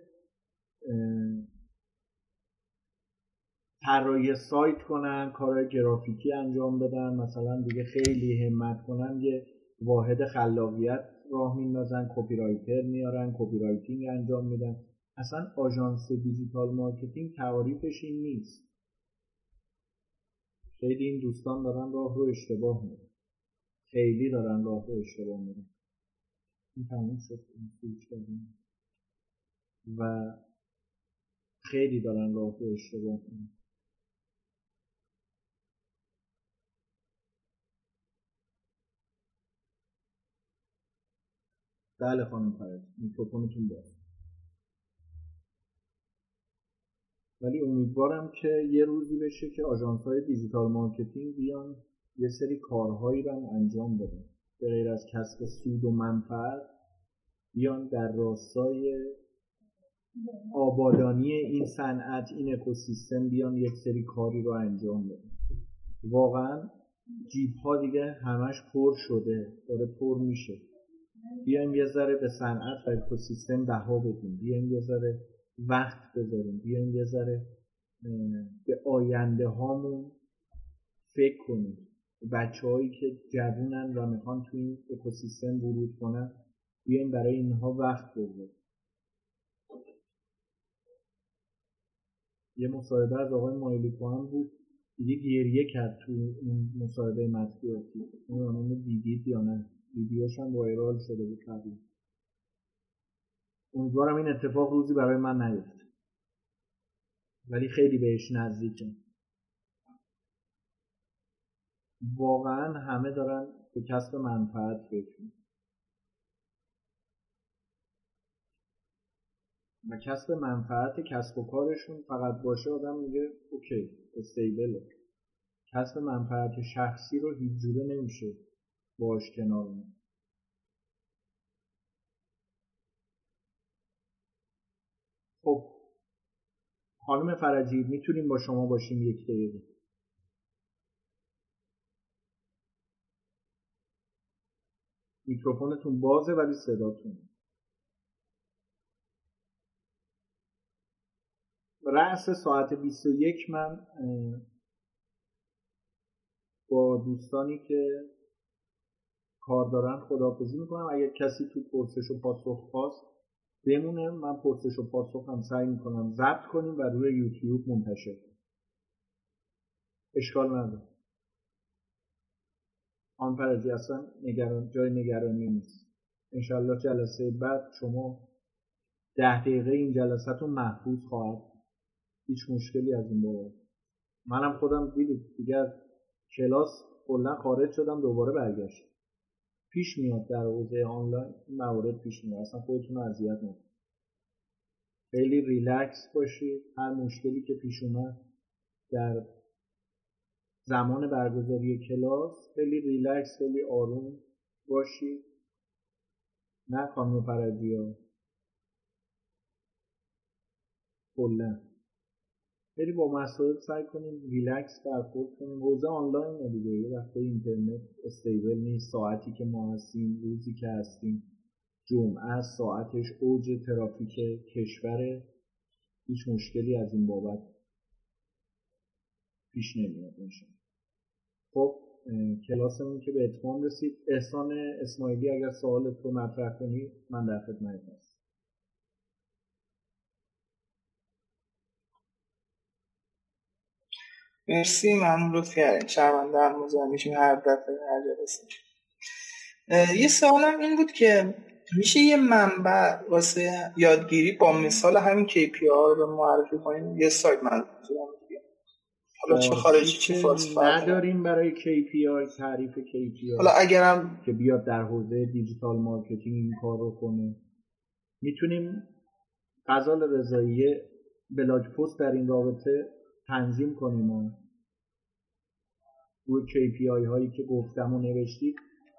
طراحی سایت کنن کارهای گرافیکی انجام بدن مثلا دیگه خیلی همت کنن یه واحد خلاقیت راه میندازن copywriter میارن copywriting انجام میدن. اصلا آژانس digital marketing تعاریفش این نیست. خیلی این دوستان دارن راه رو اشتباه میرن خیلی دارن راه رو اشتباه میرن این تموم شد و خیلی دارن راه رو اشتباه میرن بله خانم فرد میکروفونتون باز. ولی امیدوارم که یه روزی بشه که آژانس digital marketing بیان یه سری کارهایی رو انجام بدن. به غیر از کسب سود و منفعت بیان در راستای آبادانی این صنعت این اکوسیستم بیان یک سری کاری رو انجام بدن. واقعا جیب ها دیگه همش پر شده داره پر میشه. بیایم یه ذره به صنعت و اکوسیستم بها بدیم. بیایم یه ذره وقت بذاریم. بیایم یه ذره به آینده هامون فکر کنیم. بچه هایی که جوونن و می‌خوان تو این اکوسیستم ورود کنن بیایم برای اینها وقت بذاریم یه مصاحبه از آقای مایلیکو هم بود. دیگه گریه کرد تو اون مصاحبه مطبوعاتی. اون دیدید یا نه؟ ویدیوش هم وایرال شده بود قبل امیدوارم این اتفاق روزی برای من نیفته. ولی خیلی بهش نزدیکه واقعا همه دارن به کسب منفعت فکر و کسب منفعت کسب و کارشون فقط باشه آدم میگه اوکی استیبله. کسب منفعت شخصی رو هیچ جوره نمیشه باش کنار خب خانم فرجی می‌تونیم با شما باشیم یک دقیقه؟ میکروفونتون بازه ولی صداتون. رأس ساعت 21 من با دوستانی که کار دارن خداحافظی می‌کنم. اگر کسی تو پرسش و پاسخ خواست بمونه. من پرسش و پاسخ هم سعی می‌کنم ضبط کنیم و روی یوتیوب منتشر کنیم. اشکال نداره. آن فرجی اصلا نگران جای نگرانی نیست. انشالله جلسه بعد شما ده دقیقه این جلسهتون محفوظ خواهد هیچ مشکلی از این بابت. منم خودم دیدید دیگر کلاس کلا خارج شدم دوباره برگشت پیش میاد در حوزه آنلاین موارد پیش میاد. اصلا خودتون اذیت نکنید خیلی ریلکس باشید. هر مشکلی که پیش اومد در زمان برگزاری کلاس خیلی ریلکس خیلی آروم باشید نه خانم فرجی ها. کلا. خیلی با مسائل سعی کنیم ریلکس برخورد کنیم. حوزه آنلاین دیگه. یه وقتی اینترنت stable نیست. ساعتی که ما هستیم روزی که هستیم. جمعه ساعتش اوج ترافیک کشور هیچ مشکلی از این بابت پیش نمیاد میشه خب کلاسمون که به اتمام رسید. احسان اسماعیلی اگر سوالت رو مطرح کنی من در خدمت هستم. مرسی ممنون لطف کردین. شرمنده هم میشیم هر دفعه هر جلسه یه سوالم این بود که میشه یه منبع واسه یادگیری با مثال همین KPI رو معرفی کنیم؟ یه سایت من حالا چه خارجی چه فارسی نداریم برای KPI تعریف KPI حالا اگرم که بیاد در حوزه digital marketing این کار رو کنه. می‌تونیم غزال رضایی blog post در این رابطه تنظیم کنیم و روی KPI هایی که گفتم و نوشتید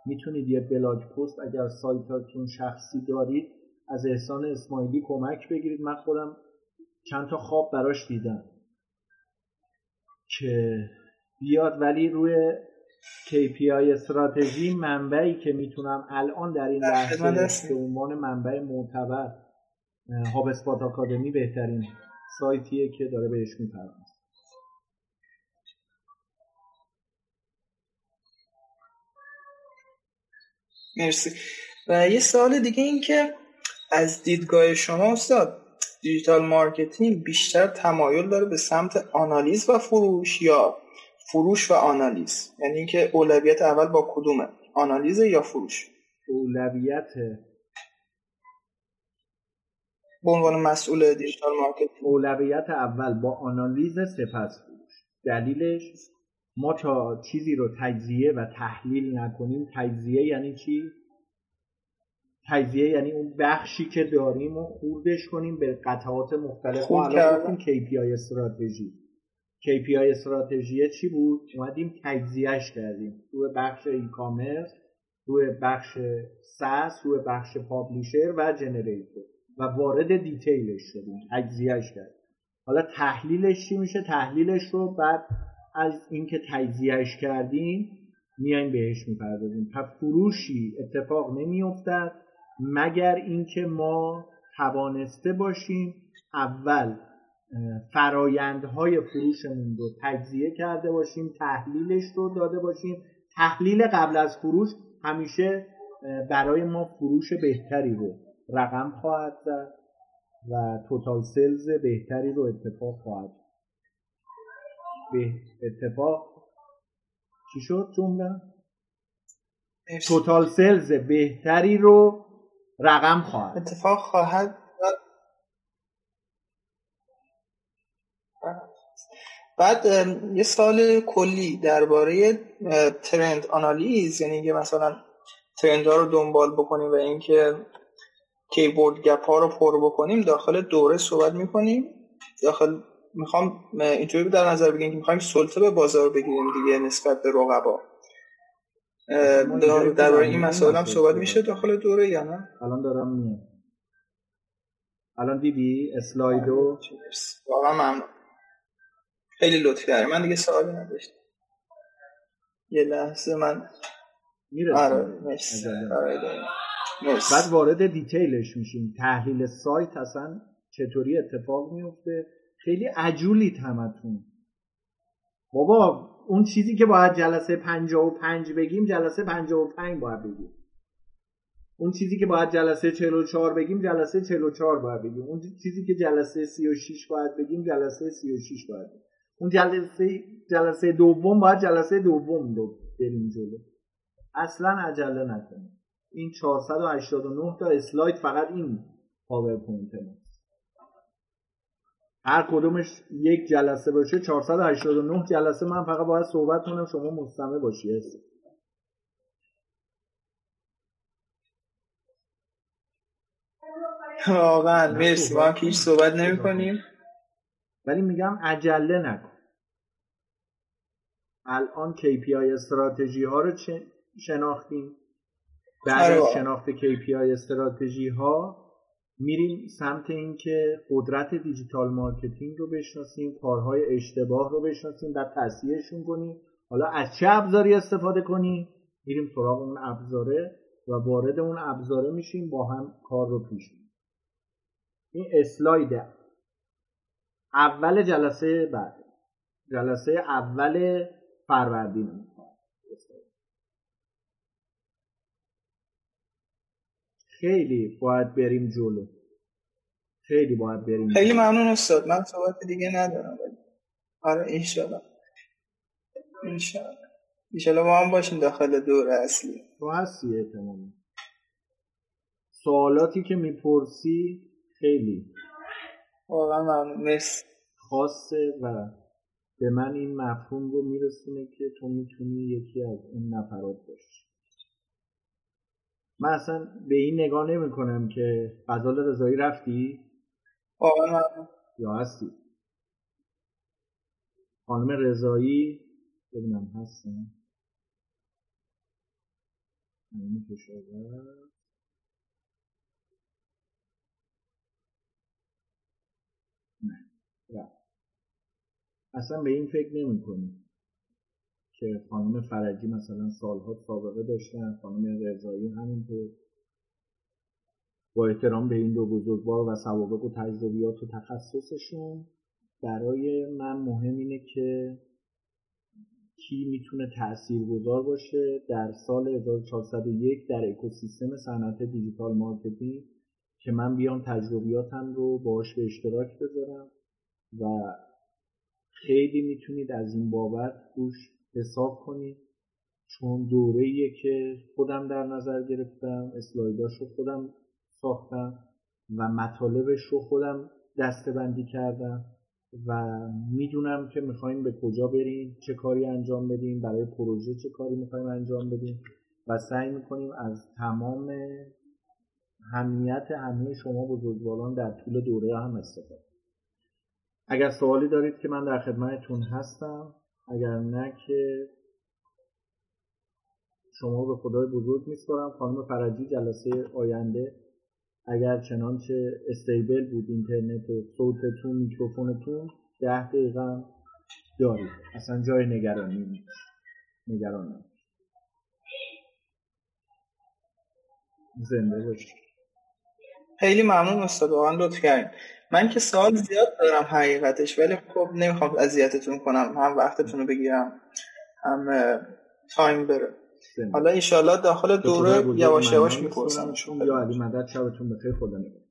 می‌تونید یه بلاگ پست اگر سایتاتون شخصی دارید از احسان اسماعیلی کمک بگیرید. من خودم چند تا خواب براش دیدم. که بیاد ولی روی KPI استراتژی منبعی که می‌تونم الان در این لحظه به عنوان منبع معتبر هاب اسپات آکادمی بهترین سایتیه که داره بهش می‌پردازه. مرسی. و یه سوال دیگه این که از دیدگاه شما استاد digital marketing بیشتر تمایل داره به سمت آنالیز و فروش یا فروش و آنالیز. یعنی اینکه اولویت اول با کدومه؟ آنالیز یا فروش؟ اولویت. به عنوان مسئول digital marketing. اولویت اول با آنالیز سپس فروش. دلیلش ما تا چیزی رو تجزیه و تحلیل نکنیم. تجزیه یعنی چی؟ تجزیه یعنی اون بخشی که داریم و خوردش کنیم به قطعات مختلف. ما الان KPI استراتژی. KPI استراتژی چی بود؟ اومدیم تجزیهش کردیم. روی بخش e-commerce روی بخش SaaS روی بخش publisher و generator و وارد detail ش شدیم تجزیهش کردیم. حالا تحلیلش چی میشه؟ تحلیلش رو بعد از اینکه تجزیهش کردیم میایم بهش می‌پردازیم. پس فروشی اتفاق نمیافتد. مگر اینکه ما توانسته باشیم اول فرایندهای فروشمون رو تجزیه کرده باشیم تحلیلش رو داده باشیم. تحلیل قبل از فروش همیشه برای ما فروش بهتری رو رقم خواهد زد و توتال سلز بهتری رو اتفاق خواهد به اتفاق چی شد جمله؟ توتال سلز بهتری رو رقم خواهد. اتفاق خواهد بعد یه سال کلی درباره ترند آنالیز یعنی اینکه مثلا ترند ها رو دنبال بکنیم و اینکه کیبورد گپ ها رو پر بکنیم داخل دوره صحبت می‌کنیم. داخل می‌خوام اینطوری در نظر بگیریم که می‌خوایم سلطه به بازار بگیریم دیگه نسبت به رقبا. درباره این مسائل هم صحبت میشه داخل دوره یا نه؟ الان دارم میاد الان دیدی؟ اسلایدو؟ واقعا ممنون. خیلی لطفی داره من دیگه سوالی نداشتم. یه لحظه من می‌رسیم. آره مرسی. آره بعد وارد دیتیلش میشیم. تحلیل سایت اصلا چطوری اتفاق میفته خیلی عجولی همتون. بابا اون چیزی که باید جلسه 55 بگیم جلسه 55 باید بگیم. اون چیزی که باید جلسه 44 بگیم جلسه 44 باید بگیم. اون چیزی که جلسه 36 باید بگیم جلسه 36 باید بگیم. اون جلسه جلسه دوم باید جلسه دوم رو بریم جلو. اصلا عجله نکنیم. این 489 تا اسلاید فقط این پاورپوینت ما. هر کدومش یک جلسه باشه 489 جلسه. من فقط باید صحبت کنم شما مستمع باشی. هست. واقعا مرسی. ما هیچ صحبت نمی کنیم. ولی میگم عجله نکن. الان KPI استراتژی ها رو شناختیم؟ بعد از آره. شناخت KPI استراتژی ها میریم سمت اینکه قدرت digital marketing رو بشناسیم کارهای اشتباه رو بشناسیم و تصحیحشون کنیم. حالا از چه ابزاری استفاده کنیم؟ میریم سراغ اون ابزاره و وارد اون ابزاره میشیم با هم کار رو پیش میریم این اسلاید. اول جلسه بعد. جلسه اول فروردین. خیلی باید بریم جلو. خیلی باید بریم خیلی ممنون استاد. من صحبت دیگه ندارم آره انشالله. انشالله. انشالله با هم باشیم داخل دور اصلی. تو هستی اعتمالا سوالاتی که می‌پرسی خیلی. واقعا ممنون. مرسی. خاصه و به من این مفهوم رو میرسونه که تو می‌تونی یکی از اون نفرات باشی. من اصلا به این نگاه نمی کنم که غزال رضایی رفتی؟ واقعا یا هستی؟ خانم رضایی ببینم هستم. نه اصلا به این فکر نمی کنی که خانم فرجی مثلا سالها سابقه داشتن خانم رضایی همینطور. با احترام به این دو بزرگوار و سوابق و تجربیات و تخصصشون. برای من مهم اینه که کی می‌تونه تاثیرگذار باشه. در سال 1401 در اکوسیستم صنعت digital marketing که من بیام تجربیاتم رو باهاش به اشتراک بذارم و خیلی می‌تونید از این بابت روش حساب کنید چون دوره که خودم در نظر گرفتم اسلایداش رو خودم ساختم و مطالبش رو خودم دستبندی کردم و می‌دونم که می‌خوایم به کجا بریم چه کاری انجام بدیم برای پروژه چه کاری می‌خوایم انجام بدیم و سعی می‌کنیم از تمام همیت همه شما بزرگواران در طول دوره هم استفاده اگر سوالی دارید که من در خدمتتون هستم اگر نه که شما به خدای بزرگ میسپارم خانم فرجی جلسه آینده اگر چنانچه استیبل بود اینترنت و صوتتون میکروفونتون ده دقیقه دارید. اصلا جای نگرانی نیست. نگران زنده باشید. خیلی ممنون استاد واقعا لطف کردین. من که سوال زیاد دارم حقیقتش ولی خب نمی‌خوام اذیتتون کنم هم وقتتون رو بگیرم هم تایم بره. حالا انشالله داخل دوره یواش یواش می‌پرسم یا علی مدد شبتون بخیر خدا نگهدار.